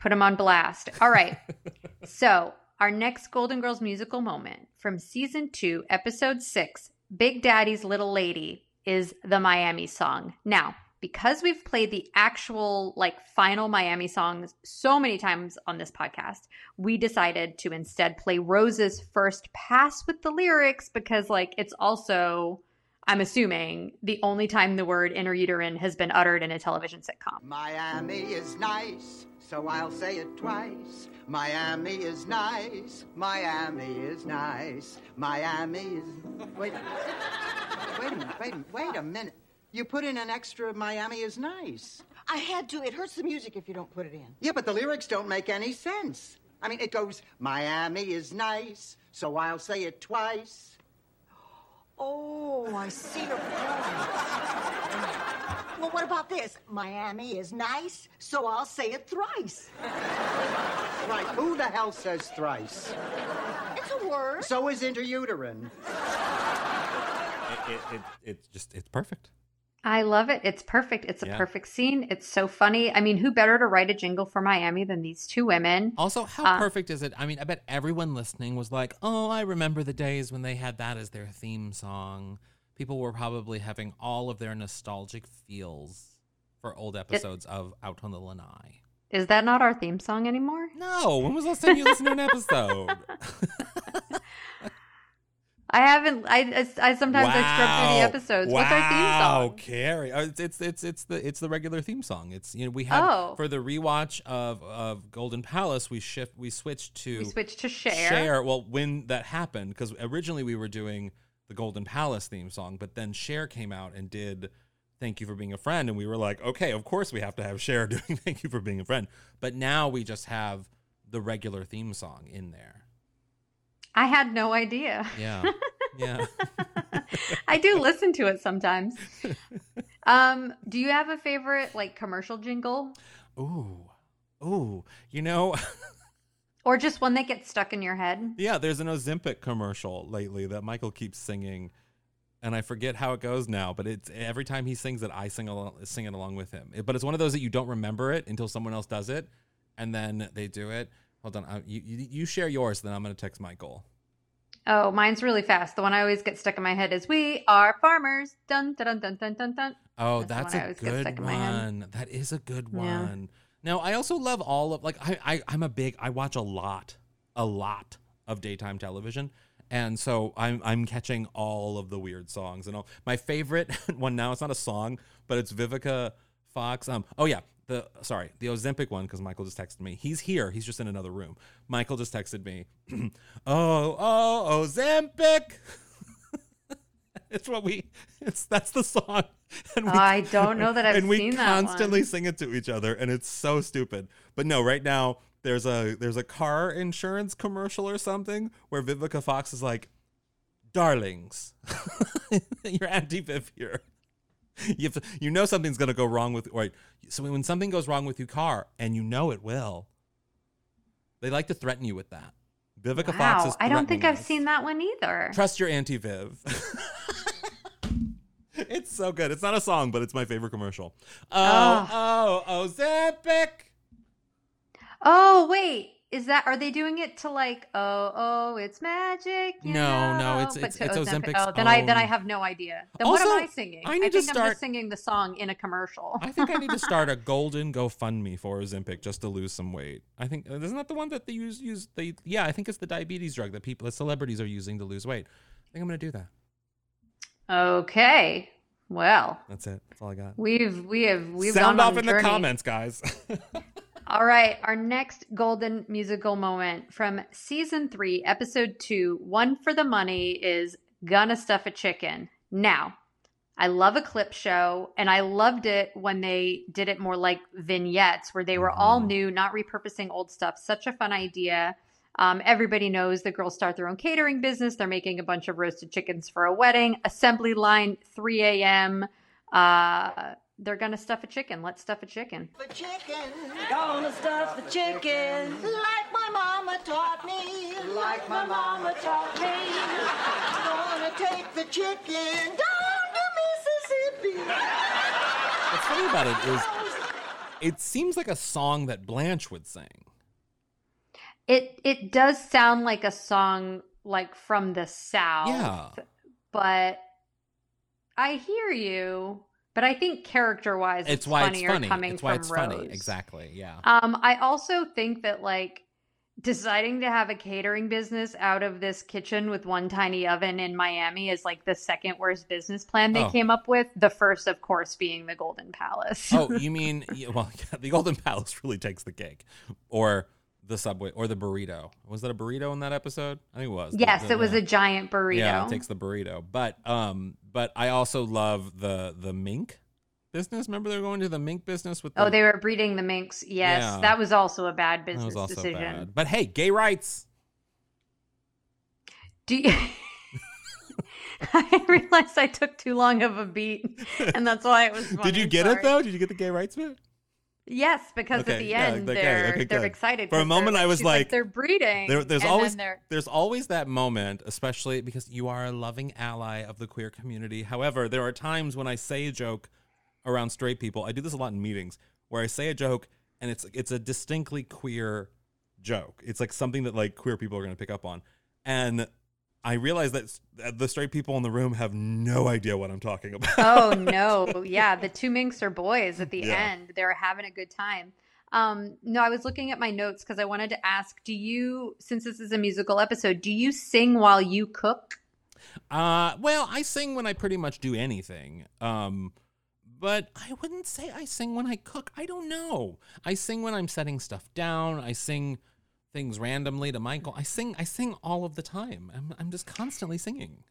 Put him on blast. All right. [LAUGHS] so, our next Golden Girls musical moment from season 2, episode 6, Big Daddy's Little Lady is the Miami song. Now, because we've played the actual like final Miami songs so many times on this podcast, we decided to instead play Rose's first pass with the lyrics because like it's also I'm assuming the only time the word intrauterine has been uttered in a television sitcom. Miami is nice, so I'll say it twice. Miami is nice. Miami is nice. Miami is. Wait. Wait a minute. Wait a minute. Wait a minute. You put in an extra Miami is nice. I had to. It hurts the music if you don't put it in. Yeah, but the lyrics don't make any sense. I mean, it goes, Miami is nice, so I'll say it twice. Oh, I see your point. well, what about this? Miami is nice, so I'll say it thrice. Right, who the hell says thrice? It's a word. So is intrauterine. It, it, it, it's just it's perfect. I love it. It's perfect. It's a Yeah. perfect scene. It's so funny. I mean, who better to write a jingle for Miami than these two women? Also, how Uh, perfect is it? I mean, I bet everyone listening was like, "Oh, I remember the days when they had that as their theme song." People were probably having all of their nostalgic feels for old episodes of Out on the Lanai. Is that not our theme song anymore? No, when was the last time you listened to an episode? [LAUGHS] I haven't. I I, I sometimes I scrub through the episodes. What's our theme Wow, song? Kerri. Uh, It's, it's it's it's the it's the regular theme song. It's you know we had Oh. for the rewatch of of Golden Palace we shift we switched to We switched to share. Cher. Well, when that happened, because originally we were doing the Golden Palace theme song, but then Cher came out and did "Thank You for Being a Friend," and we were like, okay, of course we have to have Cher [LAUGHS] doing "Thank You for Being a Friend," but now we just have the regular theme song in there. I had no idea. Yeah, yeah. [LAUGHS] I do listen to it sometimes. Um, do you have a favorite like commercial jingle, Ooh, ooh. You know. [LAUGHS] or just one that gets stuck in your head? Yeah, there's an Ozempic commercial lately that Michael keeps singing, and I forget how it goes now. But it's every time he sings it, I sing along, sing it along with him. It- but it's one of those that you don't remember it until someone else does it, and then they do it. Hold on, I, you, you share yours, then I'm gonna text Michael. Oh, mine's really fast. The one I always get stuck in my head is "We are farmers." Dun dun dun dun dun dun. Oh, That's that's, the one I a good stuck in my head. one. That is a good Yeah. one. Now, I also love all of like I, I I'm a big I watch a lot, a lot of daytime television. And so I'm I'm catching all of the weird songs and all. My favorite [LAUGHS] one now it's not a song, but it's Vivica Fox. Um oh yeah, the sorry, the Ozempic one because Michael just texted me. He's here. He's just in another room. Michael just texted me. [CLEARS THROAT] oh, oh, Ozempic. [LAUGHS] it's what we it's that's the song. [LAUGHS] And I don't know that I've and we seen that one. constantly sing it to each other and it's so stupid but no right now there's a there's a car insurance commercial or something where Vivica Fox is like, "Darlings, [LAUGHS] your Auntie Viv here." [LAUGHS] You, to- you know something's gonna go wrong with right. So when something goes wrong with your car, and you know it will, they like to threaten you with that. Vivica Fox is. I don't think I've us. seen that one either. Trust your Auntie Viv. [LAUGHS] it's so good. It's not a song, but it's my favorite commercial. Oh, oh, oh, Ozempic. Oh wait, is that are they doing it to like oh oh it's magic? you No, no, it's- But it's- to it's Ozempic- Oh, then I then I have no idea. Then what am I singing? I need to think I'm start- just singing the song in a commercial. I think I need to start a [LAUGHS] golden GoFundMe for Ozempic just to lose some weight. I think uh, isn't that the one that they use use they yeah, I think it's the diabetes drug that people the celebrities are using to lose weight. I think I'm gonna do that. okay, well That's it. That's all I got. we've we have we've Sound gone off in the comments, guys. [LAUGHS] All right, our next golden musical moment from season three, episode two, One for the Money is Gonna Stuff a Chicken. Now, I love a clip show, and I loved it when they did it more like vignettes, where they were all new, not repurposing old stuff. Such a fun idea. Um, everybody knows the girls start their own catering business. They're making a bunch of roasted chickens for a wedding. Assembly line, 3 a.m. Uh, they're gonna stuff a chicken. Let's stuff a chicken. The chicken. Gonna stuff the chicken. Like my mama taught me. Like my mama taught me. Gonna take the chicken down to Mississippi. What's funny about it is it seems like a song that Blanche would sing. It it does sound like a song like from the south. Yeah. But I hear you. But I think character wise It's why it's funny. coming It's why from it's Rose. funny. Exactly. Yeah. Um, I also think that like deciding to have a catering business out of this kitchen with one tiny oven in Miami is like the second worst business plan they Oh. came up with. The first, of course, being the Golden Palace. oh, you [LAUGHS] mean well, yeah, [LAUGHS] the Golden Palace really takes the cake, or the Subway, or the burrito. Was that a burrito in that episode? I think it was. Yes, the- it was yeah. a giant burrito. Yeah, it takes the burrito. But um, but I also love the the mink business. Remember they were going to the mink business with. The, Oh, they were breeding the minks. Yes, Yeah. that was also a bad business was also decision. bad. But hey, gay rights. Do you... [LAUGHS] I realized I took too long of a beat, and that's why it was. Funny. [LAUGHS] Did you get Sorry. it though? Did you get the gay rights bit? Yes, because at the yeah, end okay, they're okay, they're excited. For a moment, I was she's like, they're breeding. There, there's always there's always that moment, especially because you are a loving ally of the queer community. However, there are times when I say a joke around straight people. I do this a lot in meetings where I say a joke and it's it's a distinctly queer joke. It's like something that like queer people are going to pick up on, and I realize that the straight people in the room have no idea what I'm talking about. oh [LAUGHS] no, yeah, the two minks are boys at the Yeah. end. They're having a good time. Um, no, I was looking at my notes because I wanted to ask: Do you, since this is a musical episode, do you sing while you cook? Uh, well, I sing when I pretty much do anything. Um, but I wouldn't say I sing when I cook. I don't know. I sing when I'm setting stuff down. I sing things randomly to Michael. I sing. I sing all of the time. I'm. I'm just constantly singing.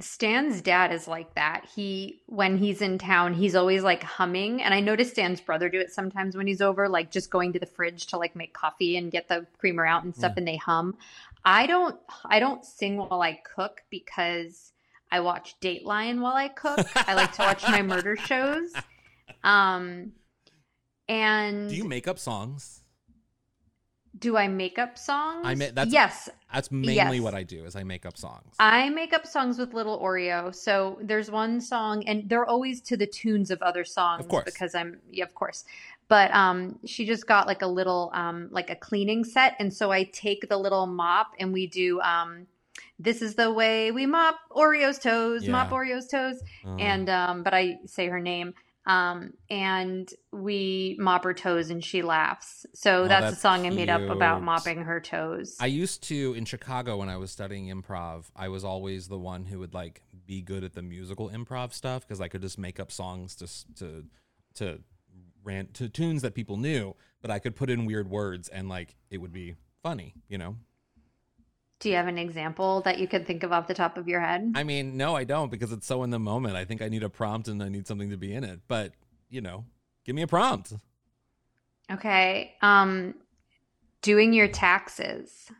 Stan's dad is like that. He when he's in town, he's always like humming. And I notice Stan's brother do it sometimes when he's over, like just going to the fridge to like make coffee and get the creamer out and stuff Yeah. and they hum. I don't I don't sing while I cook because I watch Dateline while I cook. I like to watch my murder [LAUGHS] shows. Um and Do you make up songs? Do I make up songs? I ma- that's- yes. That's mainly Yes. what I do. Is I make up songs. I make up songs with Little Oreo. So there's one song, and they're always to the tunes of other songs. Of course. because I'm yeah, of course. But um, she just got like a little um, like a cleaning set, and so I take the little mop and we do um, this is the way we mop Oreo's toes, mop Oreo's toes, Uh, and um, but I say her name. Um, and we mop her toes and she laughs. So Oh, that's, that's a song I made up about mopping her toes. I used to in Chicago when I was studying improv. I was always the one who would like be good at the musical improv stuff because I could just make up songs to to to rant to tunes that people knew, but I could put in weird words and like it would be funny, you know. Do you have an example that you could think of off the top of your head? I mean, no, I don't because it's so in the moment. I think I need a prompt and I need something to be in it. But you know, give me a prompt. Okay. Um doing your taxes.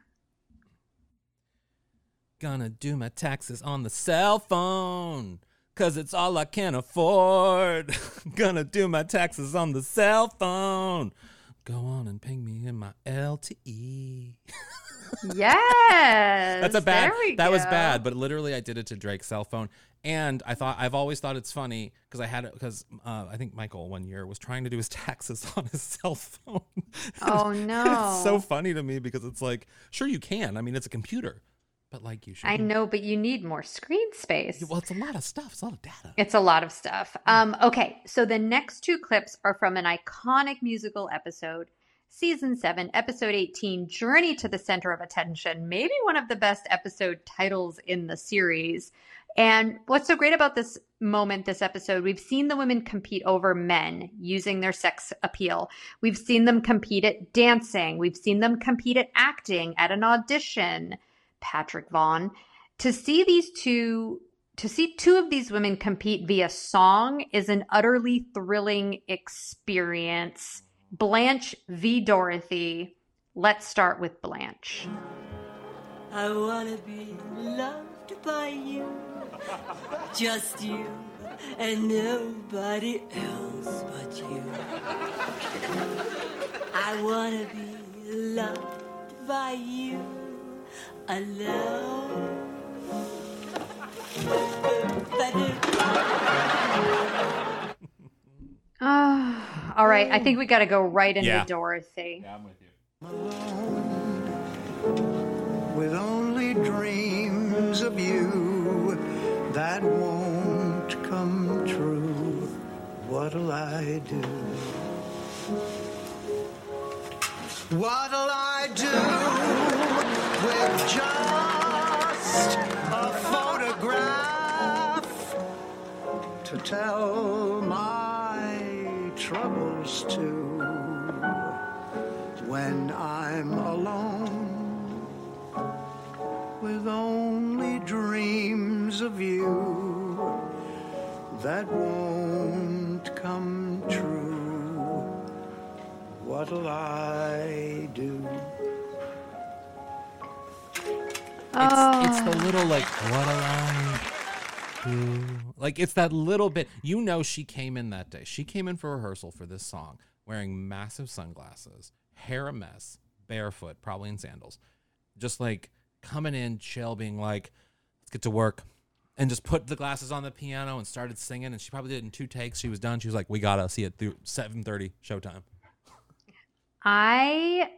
Gonna do my taxes on the cell phone. Cause it's all I can afford. [LAUGHS] Gonna do my taxes on the cell phone. Go on and ping me in my LTE. [LAUGHS] Yes. That's a bad. That was bad, but literally, I did it to Drake's cell phone, and I thought I've always thought it's funny because I had it because uh, I think Michael one year was trying to do his [LAUGHS] taxes on his cell phone. [LAUGHS] Oh, no! it's so funny to me because it's like, sure you can. I mean, it's a computer, but like you should. I know, but you need more screen space. Well, it's a lot of stuff. It's a lot of data. It's a lot of stuff. Um, okay, so the next two clips are from an iconic musical episode, season seven, episode 18, Journey to the Center of Attention. Maybe one of the best episode titles in the series. And what's so great about this moment, this episode, we've seen the women compete over men using their sex appeal. We've seen them compete at dancing. We've seen them compete at acting, at an audition. Patrick Vaughn. To see these two to see two of these women compete via song is an utterly thrilling experience. Blanche v. Dorothy. Let's start with Blanche. I wanna be loved by you, just you, and nobody else but you. I wanna be loved by you alone. Oh, all right. I think mm. we got to go right into Yeah. Dorothy. I'm with you. with only dreams of you that won't come true. What'll I do? What'll I do with just a photograph to tell my troubles to when I'm alone? with only dreams of you that won't come true. What'll I do? It's, it's oh. the little like what'll I do? Like it's that little bit. You know, she came in that day. She came in for rehearsal for this song wearing massive sunglasses, hair a mess, barefoot, probably in sandals, just like coming in chill, being like, "Let's get to work." And just put the glasses on the piano and started singing. And she probably did it in two takes. She was done. She was like, "We gotta see it through seven thirty showtime." I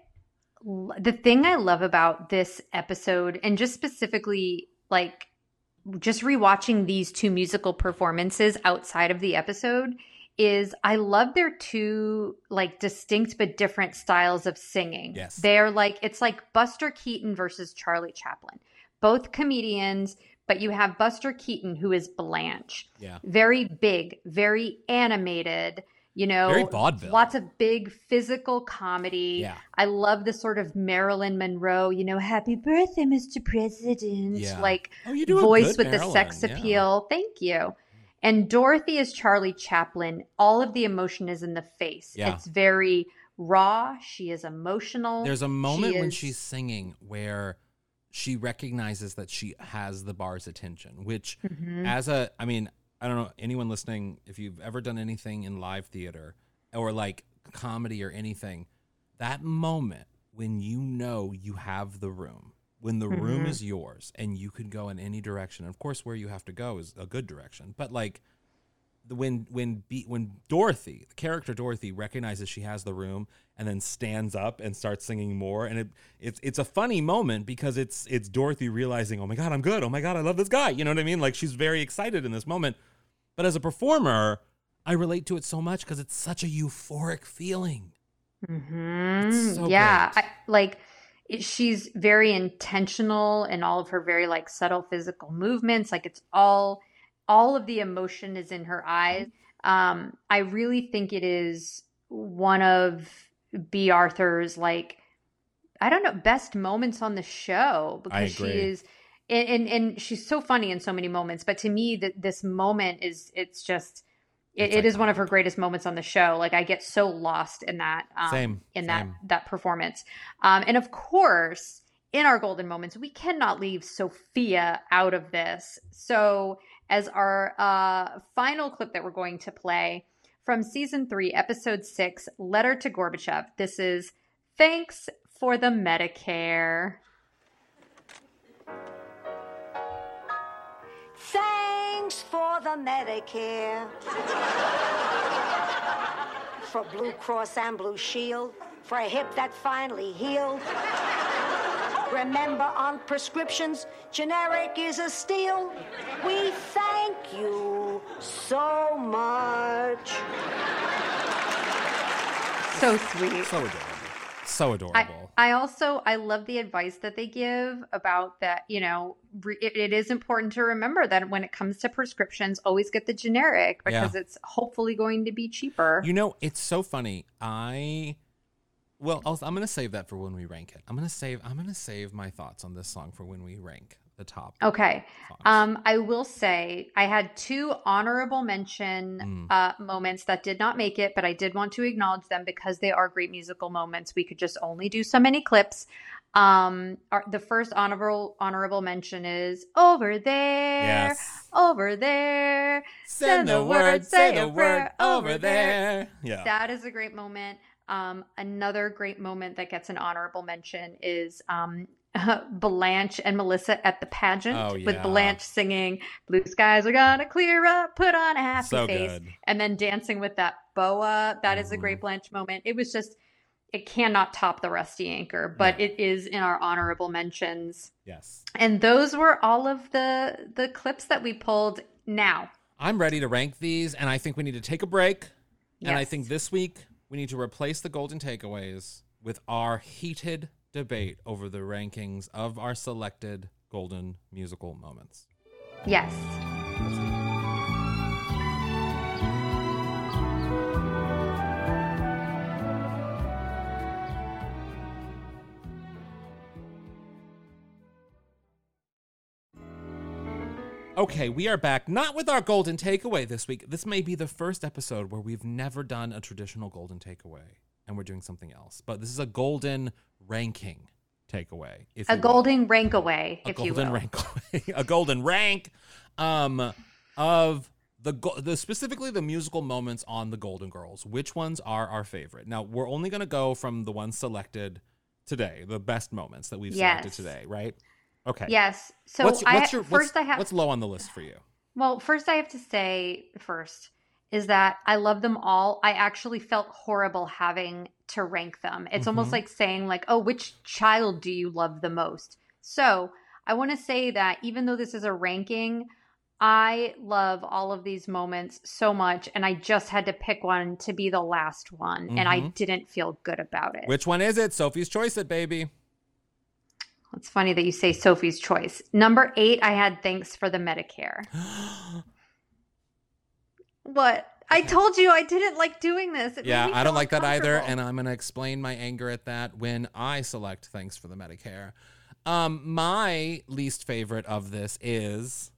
the thing I love about this episode and just specifically like just rewatching these two musical performances outside of the episode is I love their two like distinct but different styles of singing. Yes. They're like it's like Buster Keaton versus Charlie Chaplin. Both comedians, but you have Buster Keaton who is Blanche. Yeah. Very big, very animated, you know, lots of big physical comedy. Yeah. I love the sort of Marilyn Monroe, you know, happy birthday, Mr. President, Yeah. like Oh, voice with the sex Marilyn, yeah. appeal. Thank you. And Dorothy is Charlie Chaplin. All of the emotion is in the face. Yeah. It's very raw. She is emotional. There's a moment when is- she's singing where she recognizes that she has the bar's attention, which Mhm. as a I mean, I don't know anyone listening if you've ever done anything in live theater or like comedy or anything, that moment when you know you have the room, when the room Mhm. is yours and you could go in any direction. Of course, where you have to go is a good direction, but like the when when Bea, when Dorothy, the character Dorothy, recognizes she has the room and then stands up and starts singing more, and it it's it's a funny moment because it's it's Dorothy realizing, oh my god, I'm good, oh my god, I love this guy, you know what I mean? Like she's very excited in this moment, but as a performer, I relate to it so much because it's such a euphoric feeling. Mhm. It's so yeah, I, like it, she's very intentional in all of her very like subtle physical movements. Like it's all, all of the emotion is in her eyes. Um, I really think it is one of Bea Arthur's like, I don't know, best moments on the show because she agree. is, and, and and she's so funny in so many moments. But to me, that this moment is, it's just It, it is one of her greatest moments on the show. Like I get so lost in that, um, Same, in that same. that performance. Um, and of course, in our golden moments, we cannot leave Sophia out of this. So, as our uh, final clip that we're going to play from season three, episode six, "Letter to Gorbachev." This is thanks for the Medicare. Thanks for the Medicare. for Blue Cross and Blue Shield. For a hip that finally healed. Remember on prescriptions, generic is a steal. We thank you so much. So sweet. So adorable. So adorable. I, I also I love the advice that they give about that. You know, re- it, it is important to remember that when it comes to prescriptions, always get the generic because Yeah. it's hopefully going to be cheaper. You know, it's so funny. I well, I'll, I'm going to save that for when we rank it. I'm going to save I'm going to save my thoughts on this song for when we rank the top. Okay. Um, I will say I had two honorable mention Mm. uh, moments that did not make it, but I did want to acknowledge them because they are great musical moments. We could just only do so many clips. Um, our, the first honorable honorable mention is over there, Yes. over there. Send the word, say the word over there. Yeah. That is a great moment. Um, another great moment that gets an honorable mention is um, [LAUGHS] Blanche and Melissa at the pageant Oh, with. Blanche singing "Blue skies are gonna clear up, put on a happy So face," good. and then dancing with that boa. That is a great mm. Blanche moment. It was just, it cannot top the Rusty Anchor, but it is in our honorable mentions. Yes. And those were all of the the clips that we pulled. Now, I'm ready to rank these, and I think we need to take a break. And I think this week we need to replace the golden takeaways with our heated debate over the rankings of our selected golden musical moments. yes. Okay, we are back, not with our golden takeaway this week. This may be the first episode where we've never done a traditional golden takeaway, and we're doing something else. But this is a golden ranking takeaway. A you will. golden rank away, a if you golden will. rank, [LAUGHS] a golden rank, um, of the the specifically the musical moments on the Golden Girls. Which ones are our favorite? Now we're only going to go from the ones selected today, the best moments that we've selected Yes. today, right? Okay. Yes. So what's, I what's your what's, first I have what's low on the list for you? well first I have to say first is that I love them all. I actually felt horrible having to rank them. It's almost Mhm. like saying like, "Oh, which child do you love the most?" So, I want to say that even though this is a ranking, I love all of these moments so much and I just had to pick one to be the last one and I Mhm. didn't feel good about it. Which one is it? Sophie's choice it, baby. It's funny that you say Sophie's choice. Number 8, I had thanks for the Medicare. [GASPS] [GASPS] What? I told you I didn't like doing this. It yeah, I don't like that either, and I'm going to explain my anger at that when I select thanks for the Medicare. Um, my least favorite of this is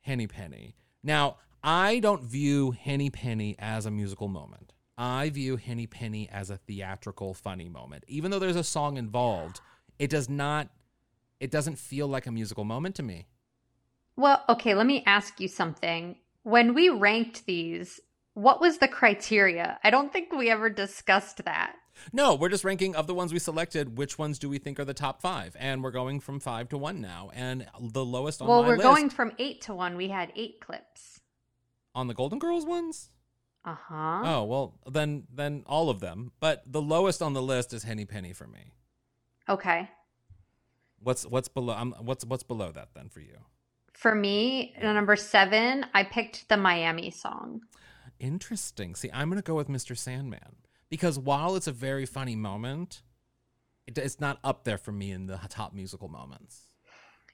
Henny Penny. Now, I don't view Henny Penny as a musical moment. I view Henny Penny as a theatrical funny moment. Even though there's a song involved, it does not it doesn't feel like a musical moment to me. Well, okay, let me ask you something. When we ranked these, what was the criteria? I don't think we ever discussed that. No, we're just ranking of the ones we selected. Which ones do we think are the top five? And we're going from five to one now. And the lowest on well, we're list going from 8 to 1. We had 8 clips. on the Golden Girls ones. Uh-huh. Oh well, then then all of them. But the lowest on the list is Henny Penny for me. Okay. What's what's below? Um, what's what's below that then for you? For me, number 7, I picked the Miami song. Interesting. See, I'm gonna go with Mr. Sandman because while it's a very funny moment, it, it's not up there for me in the top musical moments.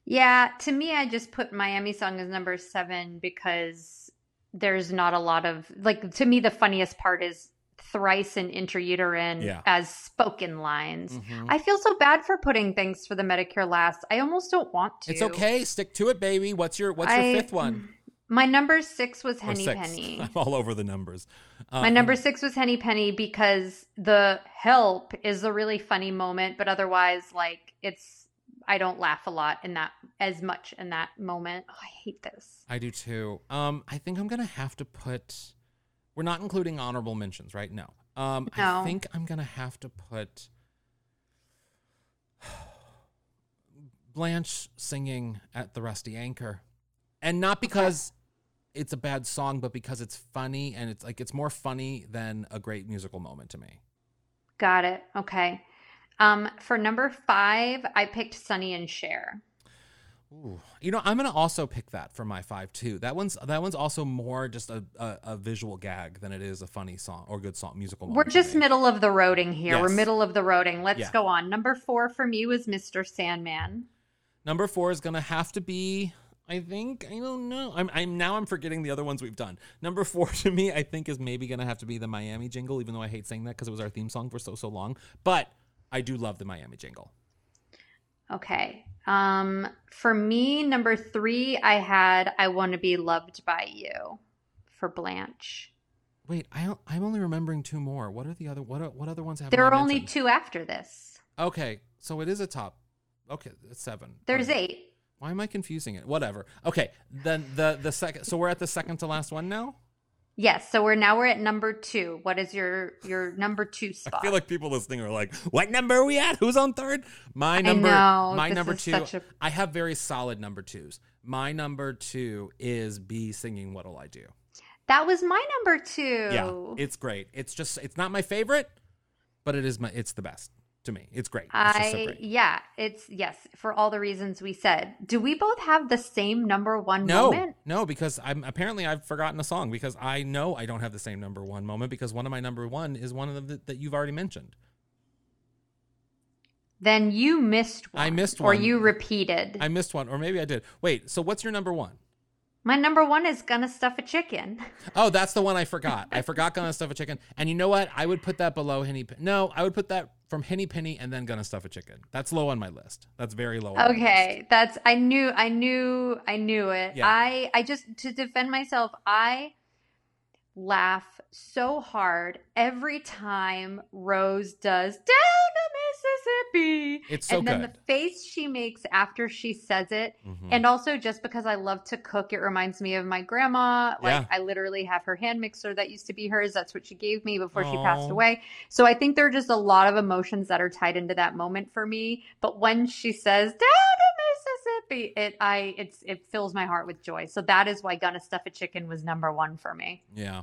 Yeah, to me, I just put Miami song as number seven because there's not a lot of like. To me, the funniest part is thrice and intrauterine Yeah. as spoken lines. Mhm. I feel so bad for putting things for the Medicare last. I almost don't want to. It's okay. Stick to it, baby. What's your what's I- your fifth one? [LAUGHS] My number six was Henny six. Penny. [LAUGHS] I'm all over the numbers. Uh, My number six was Henny Penny because the help is a really funny moment, but otherwise, like it's I don't laugh a lot in that as much in that moment. Oh, I hate this. I do too. Um, I think I'm gonna have to put. We're not including honorable mentions, right? No. Um, I think I'm gonna have to put [SIGHS] Blanche singing at the Rusty Anchor, and not because it's a bad song, but because it's funny and it's like it's more funny than a great musical moment to me. Got it. Okay. Um, for number five, I picked Sonny and Cher. Ooh. You know, I'm gonna also pick that for my five too. That one's that one's also more just a, a, a visual gag than it is a funny song or good song musical. We're just middle of the roading here. We're middle of the roading. Let's Yeah. go on. Number four for me was Mr. Sandman. Number four is gonna have to be. I think I don't know. I'm I'm now I'm forgetting the other ones we've done. Number four [LAUGHS] to me, I think is maybe gonna have to be the Miami jingle, even though I hate saying that because it was our theme song for so so long. But I do love the Miami jingle. Okay. Um, for me, number three, I had I Want to Be Loved by You for Blanche. Wait, I I'm only remembering two more. What are the other what are, what other ones have? There are only two after this. Okay, so it is a top. Okay, it's seven. There's Alright. eight. Why am I confusing it? Whatever. Okay, then the the second. So we're at the second to last one now. Yes, so we're now we're at number two. What is your your number two spot? I feel like people listening are like, "What number are we at? Who's on third? My number. know, my number two. a- I have very solid number twos. My number two is Bea singing "What'll I Do." that was my number two. Yeah, it's great. It's just it's not my favorite, but it is my it's the best to me. It's great. It's I great. yeah, it's yes for all the reasons we said. Do we both have the same number one No, moment? no, because I'm apparently I've forgotten a song because I know I don't have the same number one moment because one of my number one is one of them that, you've already mentioned. Then you missed one. I missed one. or you repeated. I missed one, or maybe I did. Wait, so what's your number one? My number one is gonna stuff a chicken. [LAUGHS] Oh, that's the one I forgot. I forgot Gonna Stuff a Chicken. And you know what? I would put that below Henny. No, I would put that from Henny Penny and then Gonna Stuff a Chicken. That's low on my list. That's very low. On my list. Okay, that's I knew I knew I knew it. Yeah. I I just to defend myself, I laugh so hard every time Rose does It's so and then good. the face she makes after she says it. Mhm. And also just because I love to cook, it reminds me of my grandma. Like Yeah. I literally have her hand mixer that used to be hers. That's what she gave me before she passed Aw. away. So I think there are just a lot of emotions that are tied into that moment for me. But when she says down to Mississippi, it I it's it fills my heart with joy. So that is why Gonna Stuff a Chicken was number one for me. Yeah.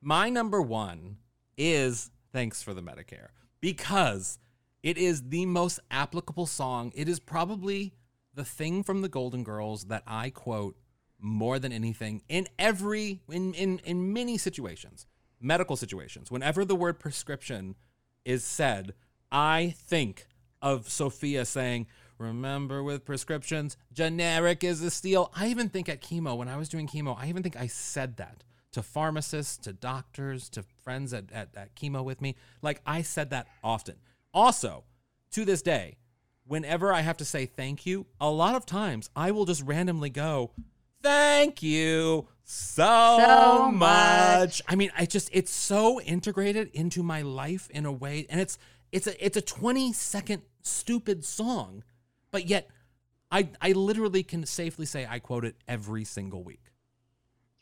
My number one is Thanks for the Medicare because it is the most applicable song. It is probably the thing from the Golden Girls that I quote more than anything in every in in in many situations, medical situations. Whenever the word prescription is said, I think of Sophia saying, Remember with prescriptions, generic is the steal. I even think at chemo, when I was doing chemo, I even think I said that to pharmacists, to doctors, to friends at, at, at chemo with me. Like I said that often. Also, to this day, whenever I have to say thank you, a lot of times I will just randomly go, Thank you so, So much. much. I mean, I just it's so integrated into my life in a way, and it's it's a it's a 20 second stupid song, but yet I I literally can safely say I quote it every single week.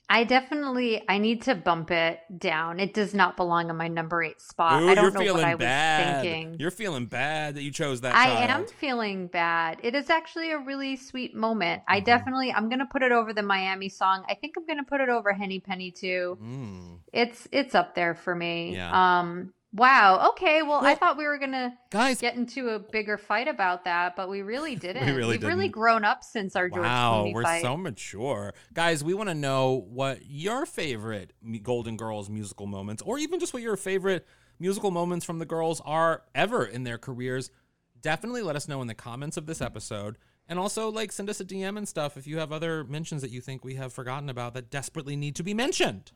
I definitely I need to bump it down. It does not belong in my number eight spot. Ooh, I don't know what I was thinking. You're feeling bad that you chose that. I child. am feeling bad. It is actually a really sweet moment. I Mm-hmm. definitely I'm gonna put it over the Miami song. I think I'm gonna put it over Henny Penny too. Mm. It's it's up there for me. Yeah. Um wow. Okay, well, I thought we were gonna guys get into a bigger fight about that, but we really [LAUGHS] didn't. we really We've really didn't. grown up since our George Wow, Clooney we're fight. so mature. Guys, we want to know what your favorite Golden Girls musical moments, or even just what your favorite musical moments from the girls are ever in their careers. Definitely let us know in the comments of this episode. And also, like, send us a DM and stuff if you have other mentions that you think we have forgotten about that desperately need to be mentioned.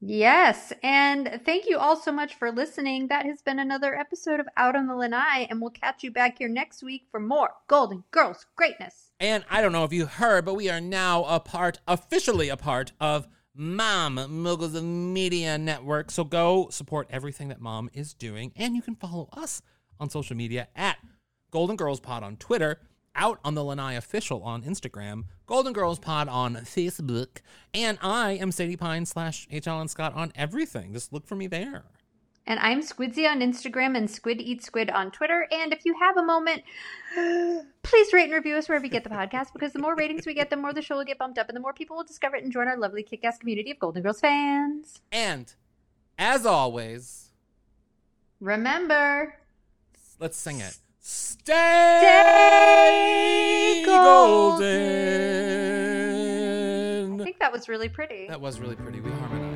Yes, and thank you all so much for listening. That has been another episode of Out on the Lanai, and we'll catch you back here next week for more Golden Girls greatness. And I don't know if you heard, but we are now a part, officially a part of Mom, Moguls Media Network. So go support everything that Mom is doing. And you can follow us on social media at Golden Girls Pod on Twitter, out on the Lanai Official on Instagram, Golden Girls Pod on Facebook, and I am Sadie Pine slash H. Alan Scott on everything. Just look for me there. And I'm Squidsy on Instagram and Squid Eat Squid on Twitter. And if you have a moment, [GASPS] please rate and review us wherever you get the podcast because the more ratings we get, the more the show will get bumped up and the more people will discover it and join our lovely kick ass community of Golden Girls fans. And as always, Remember, let's sing it. Stay, Stay golden. I think that was really pretty. That was really pretty. We harmonized.